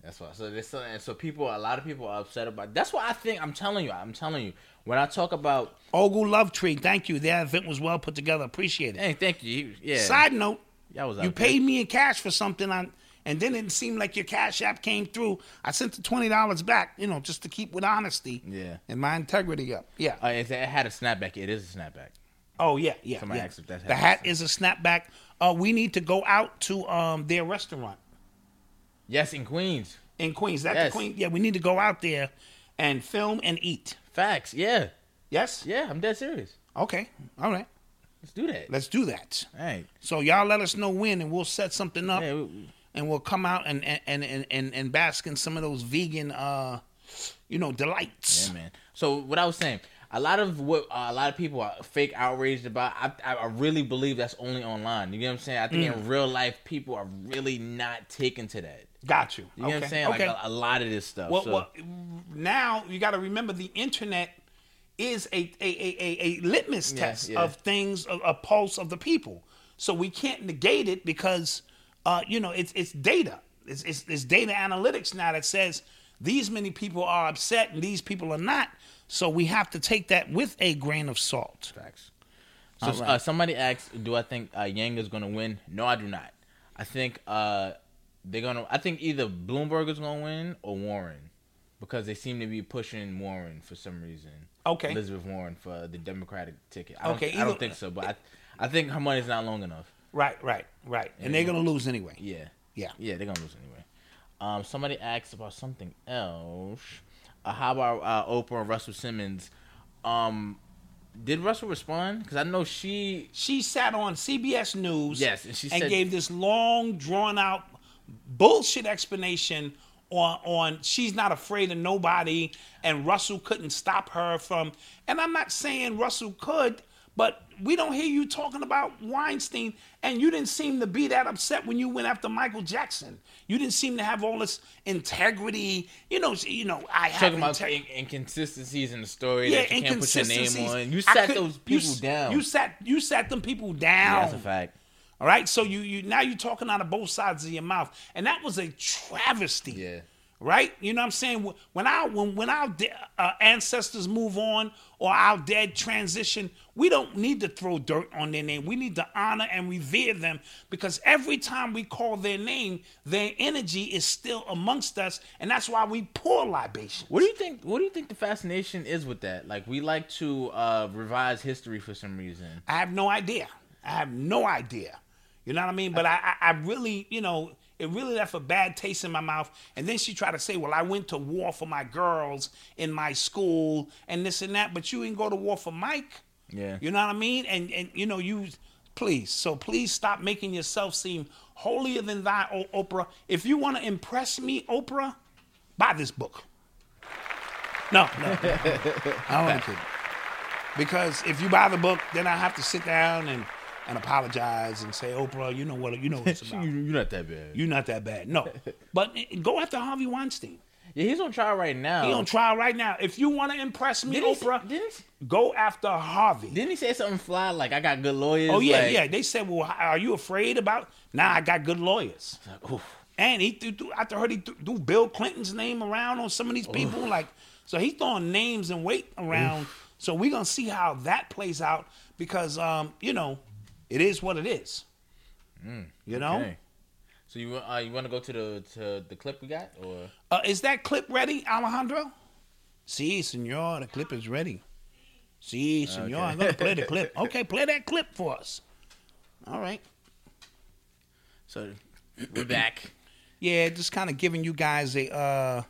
That's why. So there's so, and so people, a lot of people are upset about. That's why I think I'm telling you. I'm telling you. When I talk about, Ogle Love Tree, thank you. That event was well put together. Appreciate it. hey, thank you. Yeah. Side note, you there. paid me in cash for something on, and then it seemed like your cash app came through. I sent the twenty dollars back, you know, just to keep with honesty. Yeah. And my integrity up. Yeah. Uh, it it had a snapback. It is a snapback. oh yeah, yeah. somebody yeah. asked if that the hat hat is a snapback. Uh, we need to go out to um their restaurant Yes, in Queens. in Queens. That's Yes. the Queen. Yeah, we need to go out there and film and eat. Facts. Yeah. Yes. Yeah. I'm dead serious. Okay. All right. Let's do that. Let's do that. All right. So y'all let us know when, and we'll set something up. Yeah, we- and we'll come out and and and and, and bask in some of those vegan uh you know delights Yeah, man. So what I was saying, a lot of what uh, a lot of people are fake outraged about. I, I really believe that's only online. You get what I'm saying? I think Mm. in real life, people are really not taken to that. Got you You know what I'm saying? okay Like a, a lot of this stuff. well, so, well now you got to remember the internet is a a, a, a, a litmus Yeah, test yeah. of things a, a pulse of the people so we can't negate it because uh you know it's it's data it's, it's it's data analytics now that says these many people are upset and these people are not so we have to take that with a grain of salt Facts. So All right. uh, somebody asked, "Do I think uh, Yang is going to win?" No, I do not. I think uh, they're gonna. I think either Bloomberg is going to win or Warren, because they seem to be pushing Warren for some reason. Okay. Elizabeth Warren for the Democratic ticket. I don't, Okay, I don't think so, but I, I think her money's not long enough. right right right and they're gonna lose anyway Yeah. Yeah. Yeah, they're gonna lose anyway. Um, somebody asked about something else. Uh, how about uh, Oprah and Russell Simmons? Um, did Russell respond? Because I know she. she sat on CBS News Yes, and she said- gave this long, drawn out bullshit explanation on on she's not afraid of nobody and Russell couldn't stop her from and I'm not saying Russell could, but we don't hear you talking about Weinstein and you didn't seem to be that upset when you went after Michael Jackson. You didn't seem to have all this integrity. You know, you know, I have Talking about in- inconsistencies in the story yeah, that you can't put your name on. You sat could- those people s- down. You sat you sat them people down. yeah, that's a fact. All right, so you you now you're talking out of both sides of your mouth, and that was a travesty. Yeah. right? You know what I'm saying? When our when when our de- uh, ancestors move on or our dead transition, we don't need to throw dirt on their name. We need to honor and revere them because every time we call their name, their energy is still amongst us, and that's why we pour libation. What do you think? What do you think the fascination is with that? Like we like to uh, revise history for some reason. I have no idea. I have no idea. You know what I mean? But I, I, I really, you know, it really left a bad taste in my mouth. And then she tried to say, "Well, I went to war for my girls in my school and this and that, but you didn't go to war for Mike." Yeah. You know what I mean? And and you know you, please. So please stop making yourself seem holier than thou, Oprah. If you want to impress me, Oprah, buy this book. No, no, no. I don't kid. Because if you buy the book, then I have to sit down and, and apologize and say, Oprah, you know what you know what it's about. You're not that bad. You're not that bad. No. But eh, go after Harvey Weinstein. Yeah, he's on trial right now. He's on trial right now. If you want to impress me, Didn't he, Oprah, didn't, go after Harvey. didn't he say something fly like I got good lawyers? oh yeah, like, yeah. They said, "Well, are you afraid about?" Nah, I got good lawyers. like. And he threw, threw, after heard he threw, threw Bill Clinton's name around on some of these people, like so he throwing names and weight around. So we're gonna see how that plays out because um, you know, it is what it is. you know, Okay. So you uh, you want to go to the to the clip we got or uh, is that clip ready, Alejandro? Si, senor, the clip is ready. Si, senor, I'm gonna play the clip. Okay, play that clip for us. All right. so we're back. Yeah, just kind of giving you guys a uh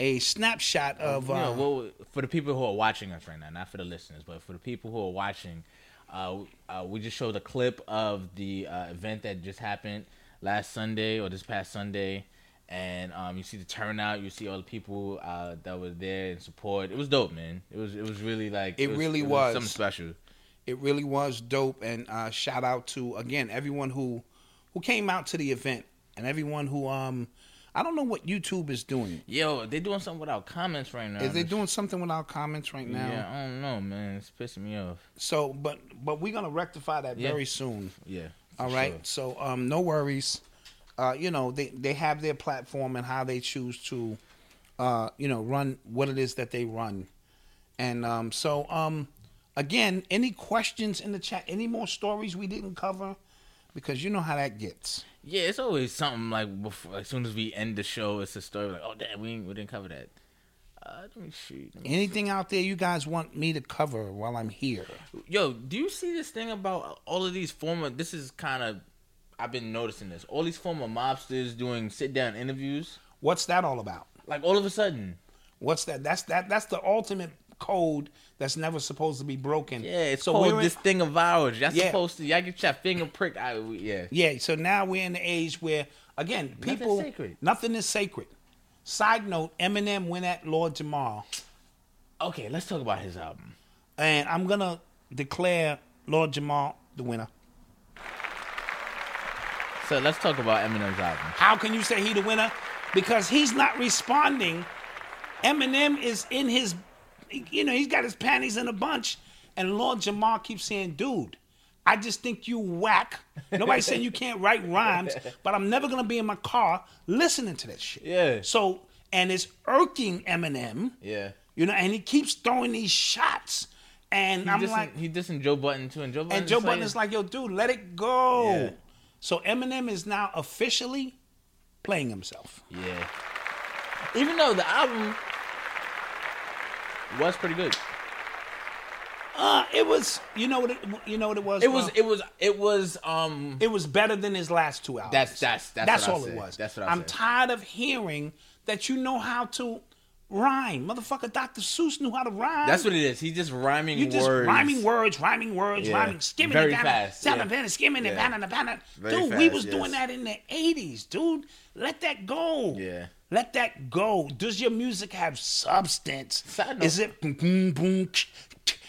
a snapshot of You uh, know, well, for the people who are watching us right now, not for the listeners, but for the people who are watching, uh, uh, we just showed a clip of the uh, event that just happened last Sunday or this past Sunday, and um, you see the turnout, you see all the people uh, that were there in support. It was dope, man. It was it was really like It really was. something special. it really was dope and uh shout out to again everyone who who came out to the event and everyone who um I don't know what YouTube is doing. Yo, they doing something without comments right now. Is they doing something without comments right now? Yeah, I don't know, man. It's pissing me off. So, but but we're gonna rectify that Yeah. very soon. Yeah. All right. sure. So um, no worries. Uh, you know they they have their platform and how they choose to, uh, you know, run what it is that they run, and um, so um, again, any questions in the chat? Any more stories we didn't cover? Because you know how that gets. Yeah, it's always something like before, as soon as we end the show, it's a story like, oh damn, we we didn't cover that. Uh, let me see. Let me- Anything out there you guys want me to cover while I'm here? Yo, do you see this thing about all of these former? This is kind of, I've been noticing this. All these former mobsters doing sit down interviews. What's that all about? Like all of a sudden, What's that? That's that. That's the ultimate code that's never supposed to be broken. yeah, it's so called this thing of ours. Y'all Yeah. supposed to, y'all get your finger pricked. Yeah. Yeah, so now we're in the age where again people sacred. nothing is sacred. Side note: Eminem went at Lord Jamar, Okay, let's talk about his album. and I'm gonna declare Lord Jamar the winner. So let's talk about Eminem's album. How can you say he the winner? Because he's not responding. Eminem is in his, you know, he's got his panties in a bunch, and Lord Jamar keeps saying, "Dude." I just think you whack. Nobody's saying you can't write rhymes, but I'm never gonna be in my car listening to that shit. Yeah. So, and it's irking Eminem. Yeah. You know, and he keeps throwing these shots. And He I'm dissing, like, he dissing Joe Budden too, and Joe Budden. and Joe Budden is like, yo, dude, let it go. Yeah. So Eminem is now officially playing himself. Yeah. Even though the album was pretty good. Uh, it was, you know what it, you know what it was. It was it was it was um it was better than his last two albums. That's- that's- that's what I all it was. That's what I I'm tired of hearing that you know how to rhyme, motherfucker. Dr. Seuss knew how to rhyme. that's what it is. He's just rhyming You just words. rhyming words, rhyming words, Yeah. rhyming, skimming Very it down, fast, Seven, yeah. skimming it Yeah. down, down, down. Very Dude, we was yes. doing that in the '80s, dude. Let that go. Yeah. Let that go. Does your music have substance? Is it boom, boom, boom?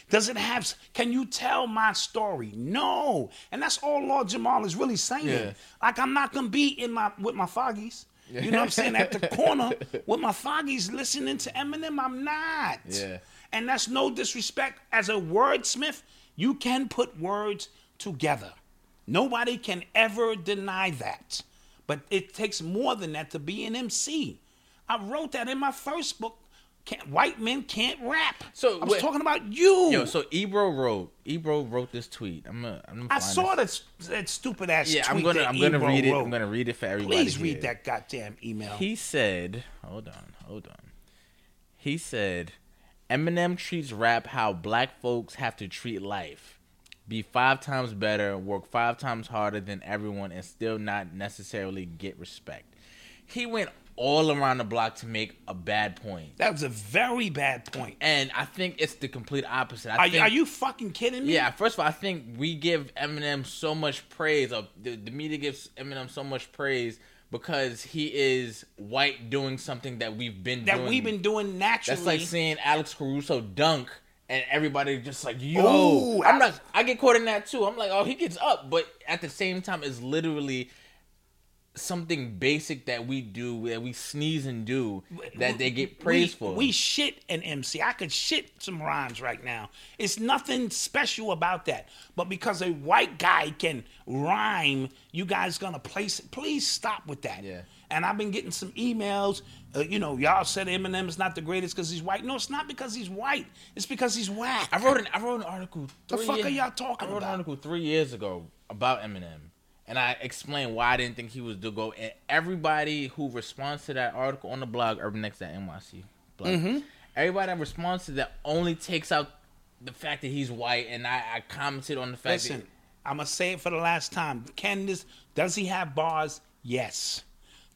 Does it have? Can you tell my story? No, and that's all Lord Jamar is really saying. Yeah. Like I'm not gonna be in my with my foggies. You know what I'm saying? At the corner with my foggies listening to Eminem, I'm not. Yeah. And that's no disrespect. As a wordsmith, you can put words together. Nobody can ever deny that. But it takes more than that to be an MC. I wrote that in my first book. Can't, white men can't rap. So, I was wait- talking about you. Yo, so Ebro wrote Ebro wrote this tweet. I'm gonna. I'm gonna I saw this. that, that stupid ass Yeah, tweet I'm gonna. I'm gonna Ebro read it. I'm gonna read it for everybody. Please read here. that goddamn email. He said, hold on, hold on. He said, Eminem treats rap how black folks have to treat life. Be five times better, work five times harder than everyone, and still not necessarily get respect. He went all around the block to make a bad point. that was a very bad point. And I think it's the complete opposite. I Are, you- think, are you fucking kidding me? yeah, first of all, I think we give Eminem so much praise. Of the, the media gives Eminem so much praise because he is white doing something that we've been That doing. we've been doing naturally. That's like seeing Alex Caruso dunk and everybody just like, yo. Ooh, I'm not. I get caught in that too. I'm like, oh, he gets up, but at the same time, it's literally something basic that we do that we sneeze and do that they get praised we, for. We shit an MC. I could shit some rhymes right now. It's nothing special about that. But because a white guy can rhyme, you guys gonna place it. Please stop with that. Yeah. And I've been getting some emails. Uh, you know, y'all said Eminem is not the greatest because he's white. No, it's not because he's white. It's because he's whack. I wrote an I wrote an article. The fuck years- are y'all talking I wrote about? an article three years ago about Eminem, and I explained why I didn't think he was the go. And everybody who responds to that article on the blog UrbanX.NYC blog, Mm-hmm. everybody that responds to that only takes out the fact that he's white, and I, I commented on the fact Listen, that I'm gonna say it for the last time. Can this? Does he have bars? Yes.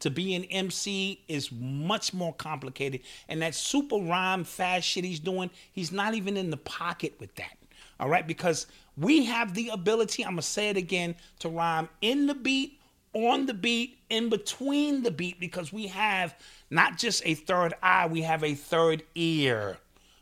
To be an MC is much more complicated, and that super rhyme fast shit he's doing, he's not even in the pocket with that. All right, because we have the ability. I'm gonna say it again to rhyme in the beat, on the beat, in between the beat, because we have not just a third eye, we have a third ear.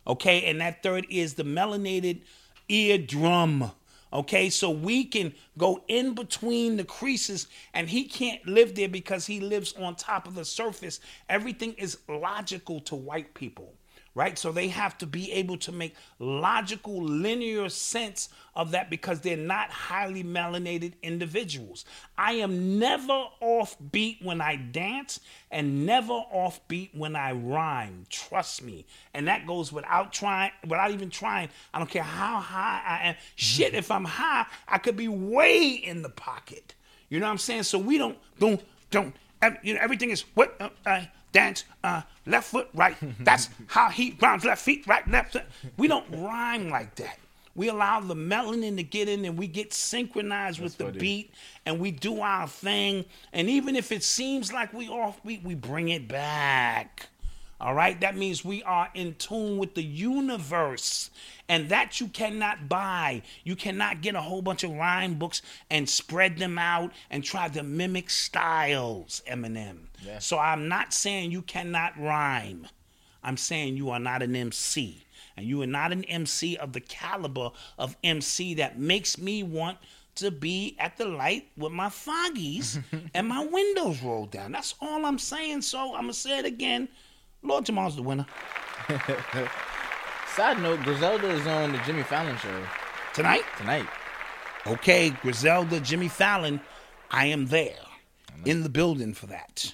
Okay, and that third is the melanated eardrum. Okay, so we can go in between the creases, and he can't live there because he lives on top of the surface. Everything is logical to white people, right? So they have to be able to make logical, linear sense of that because they're not highly melanated individuals. I am never off beat when I dance and never off beat when I rhyme. Trust me. And that goes without trying, without even trying. I don't care how high I am. Shit, if I'm high, I could be way in the pocket. You know what I'm saying? So we don't, don't, don't. You know, everything is what uh, uh, dance, uh, left foot, right. That's how he rhymes. Left feet, right, left. foot. We don't rhyme like that. We allow the melanin to get in and we get synchronized with the funny. beat and we do our thing. And even if it seems like we off beat, we bring it back. All right, that means we are in tune with the universe, and that you cannot buy. You cannot get a whole bunch of rhyme books and spread them out and try to mimic styles, Eminem. So I'm not saying you cannot rhyme. I'm saying you are not an MC. And you are not an MC of the caliber of MC that makes me want to be at the light with my foggies and my windows rolled down. That's all I'm saying. So I'm going to say it again. Lord Jamar's the winner. Side note: Griselda is on the Jimmy Fallon show Tonight, tonight. okay, Griselda, Jimmy Fallon, I am there in the building for that.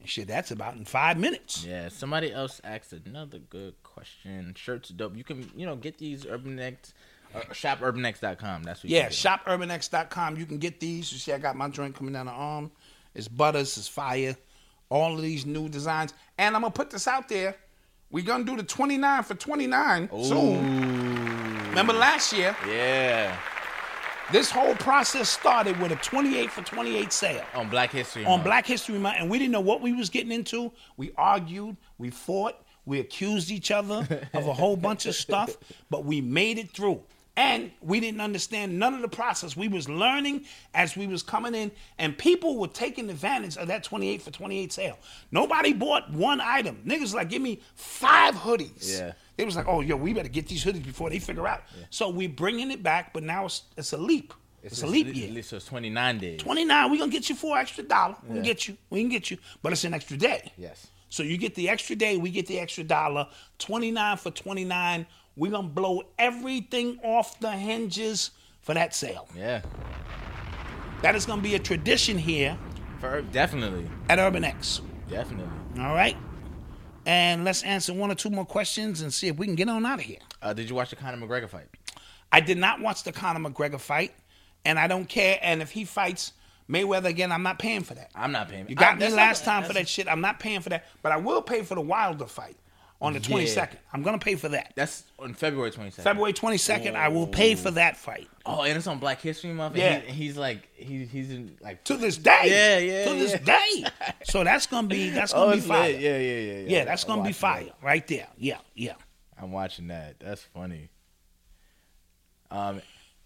And shit, that's about in five minutes. Yeah, somebody else asked another good question. Shirts dope. You can, you know, get these UrbanX, uh, shopurbanx.com. That's what you Yeah, shopurbanx.com. You can get these. You see, I got my drink coming down the arm. It's butters, it's fire. All of these new designs. And I'm going to put this out there. We're going to do the 29 for 29 soon. Remember last year, Yeah, this whole process started with a 28 for 28 sale. on Black History on Month. Black History Month, and we didn't know what we was getting into. We argued, we fought, we accused each other of a whole bunch of stuff, but we made it through. And we didn't understand none of the process. We was learning as we was coming in, and people were taking advantage of that 28 for 28 sale. Nobody bought one item. Niggas like, give me five hoodies. Yeah. They was like, oh, yo, we better get these hoodies before they figure out. So we bringing it back, but now it's, it's a leap. It's, a leap At year. least So it's 29 days. 29, we're gonna get you for extra dollar. We can get you. We can get you. But it's an extra day. Yes. So you get the extra day, we get the extra dollar. 29 for 29. We're gonna blow everything off the hinges for that sale. Yeah, That is gonna be a tradition here for, definitely, at Urban X. definitely. All right? and let's answer one or two more questions and see if we can get on out of here. Uh, did you watch the Conor McGregor fight? I did not watch the Conor McGregor fight, and I don't care. And if he fights Mayweather again, I'm not paying for that. I'm not paying. You got I- me last not- time for that shit. I'm not paying for that, but I will pay for the Wilder fight on the Yeah. 22nd. I'm gonna pay for that. That's on February 22nd. February 22nd, I will pay for that fight. Oh, and it's on Black History Month. Yeah. and he- he's like he, he's in like To this day. Yeah, yeah, To this yeah. day. So that's gonna be that's Oh, gonna be fire. Yeah, yeah, yeah, yeah. Yeah, that's I'm gonna be fire that. right there. Yeah, yeah. I'm watching that. That's funny. Um,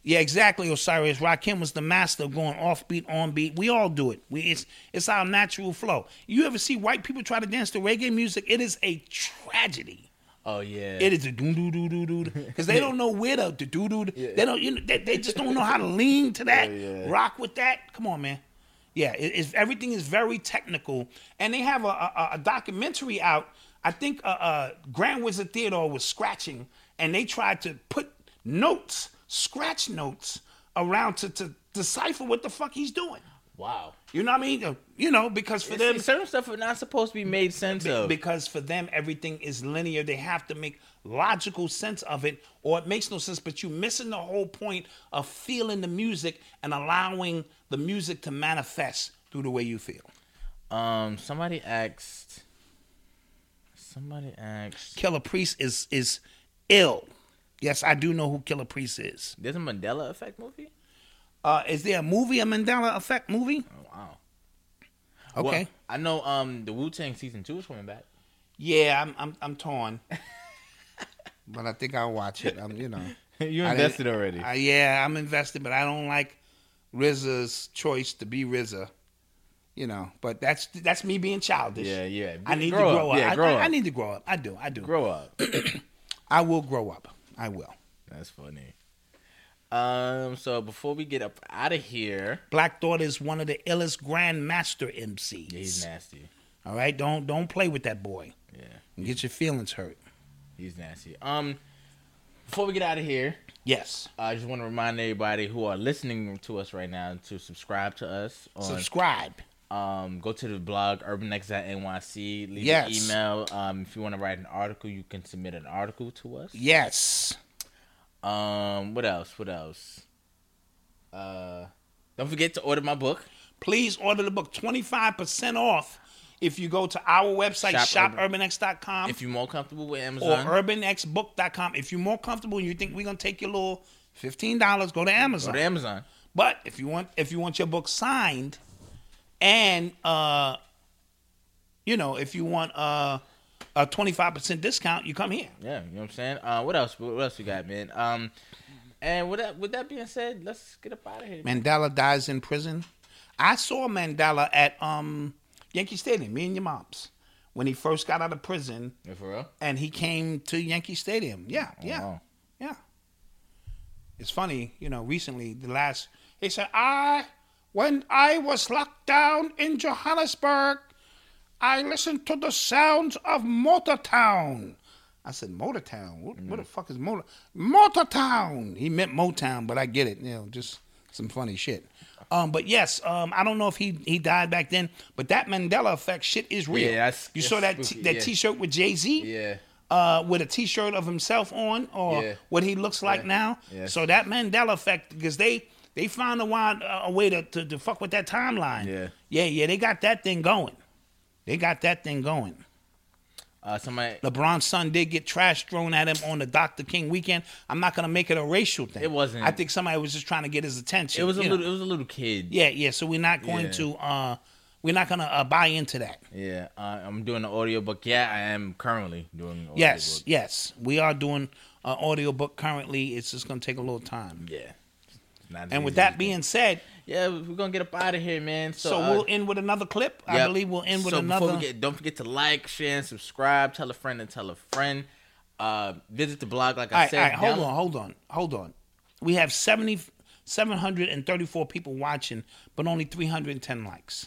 Yeah, exactly, Osiris. Rakim was the master of going offbeat, on beat. We all do it. We, it's it's our natural flow. You ever see white people try to dance to reggae music? It is a tragedy. oh yeah. It is a doo doo doo doo doo because they don't know where to doo doo. They don't. You know, they, they just don't know how to lean to that, Yeah, yeah. rock with that. Come on, man. Yeah, it, it's, everything is very technical, and they have a, a, a documentary out. I think uh, uh, Grand Wizard Theodore was scratching, and they tried to put notes, scratch notes, around to, to decipher what the fuck he's doing. Wow. You know what I mean? Uh, You know, because for them, certain stuff are not supposed to be made sense be- of. because for them everything is linear they have to make logical sense of it or it makes no sense but you're missing the whole point of feeling the music and allowing the music to manifest through the way you feel Um, somebody asked. Somebody asked. Killah Priest is is ill yes i do know who Killah Priest is There's a Mandela Effect movie. uh is there a movie a mandela effect movie Oh wow. okay Well, I know. Um, the Wu Tang season two is coming back. yeah i'm i'm, I'm torn but i think i'll watch it i'm you know you I invested already. I- yeah, I'm invested, but I don't like RZA's choice to be RZA. You know, but that's that's me being childish. yeah, yeah. I need Grow to grow up. up. Yeah, I, grow I- up. I need to grow up. I do. I do. Grow up. I will grow up. I will. That's funny. Um. So before we get up out of here, Black Thought is one of the illest grandmaster MCs. yeah, he's nasty. All right, don't don't play with that boy. Yeah, And get your feelings hurt. he's nasty. Um. Before we get out of here, Yes. I just want to remind everybody who are listening to us right now to subscribe to us on Subscribe. Um go to the blog urbanx.nyc leave Yes. an email um if you want to write an article you can submit an article to us Yes. um what else what else uh don't forget to order my book Please order the book 25% off if you go to our website, Shop Urban- shopurbanx.com. if you're more comfortable with Amazon. or urbanxbook.com. If you're more comfortable and you think we're gonna take your little fifteen dollars, go to Amazon. go to amazon But if you want if you want your book signed and uh you know, if you want uh a twenty five percent discount, you come here. yeah you know what i'm saying uh what else what else we got man um and with that with that being said let's get up out of here Mandela dies in prison. I saw Mandela at um Yankee Stadium, me and your moms, when he first got out of prison Yeah, for real and he came to Yankee Stadium. Yeah, yeah. wow. Yeah. It's funny, you know, recently, the last, he said, I, when I was locked down in Johannesburg, I listened to the sounds of Motortown. I said, Motortown? What, what the fuck is Motor? Motortown! He meant Motown, but I get it, you know, just some funny shit. Um, but yes, um, I don't know if he he died back then, but that Mandela effect shit is real. Yeah, that's- you that's saw that t- that yeah. T-shirt with Jay Z yeah uh, with a T-shirt of himself on, or Yeah. what he looks like Yeah. now. Yeah. So that Mandela effect, because they they found a, wild, uh, a way to, to to fuck with that timeline. Yeah. yeah, yeah. They got that thing going. They got that thing going. uh somebody LeBron's son did get trash thrown at him on the Dr. King weekend. I'm not gonna make it a racial thing. It wasn't. I think somebody was just trying to get his attention. it was a you know. little it was a little kid Yeah, yeah. So we're not going Yeah. to. uh We're not gonna uh, buy into that. yeah uh, i'm doing an audiobook yeah i am currently doing Yes, yes. We are doing an audio book currently. It's just gonna take a little time. yeah Not And with that you being said, yeah we're gonna get up out of here man so, so, uh, we'll end with another clip. I believe we'll end with so another. Before we get, don't forget to like, share, and subscribe. Tell a friend and tell a friend. Uh, visit the blog, like I all right, said. all right, hold on, hold on, hold on. We have 70, 734 people watching, but only 310 likes.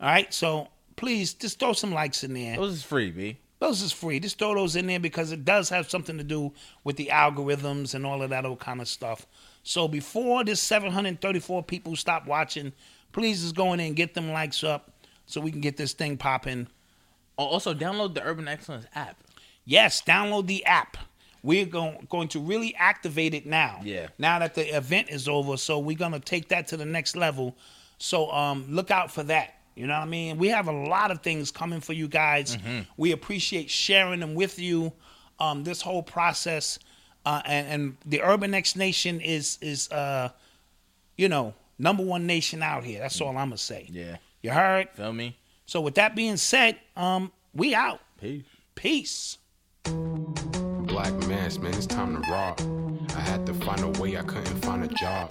All right, so please just throw some likes in there. Those is free, b. Those is free. Just throw those in there because it does have something to do with the algorithms and all of that old kind of stuff. So before this 734 people stop watching, please just go in and get them likes up so we can get this thing popping. Oh, also, download the Urban Excellence app. Yes, download the app. We're going going to really activate it now. Yeah. Now that the event is over, so we're gonna take that to the next level. So um, look out for that. You know what I mean? We have a lot of things coming for you guys. We appreciate sharing them with you. Um, this whole process, uh, and, and the Urban X Nation is is uh, you know number one nation out here. That's all I'm gonna say. Yeah. You heard? Feel me? So with that being said, um, we out. Peace. Peace. Black mass, man, it's time to rock. I had to find a way, I couldn't find a job.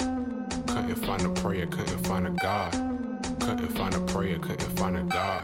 Couldn't find a prayer, couldn't find a God. Couldn't find a prayer, couldn't find a God.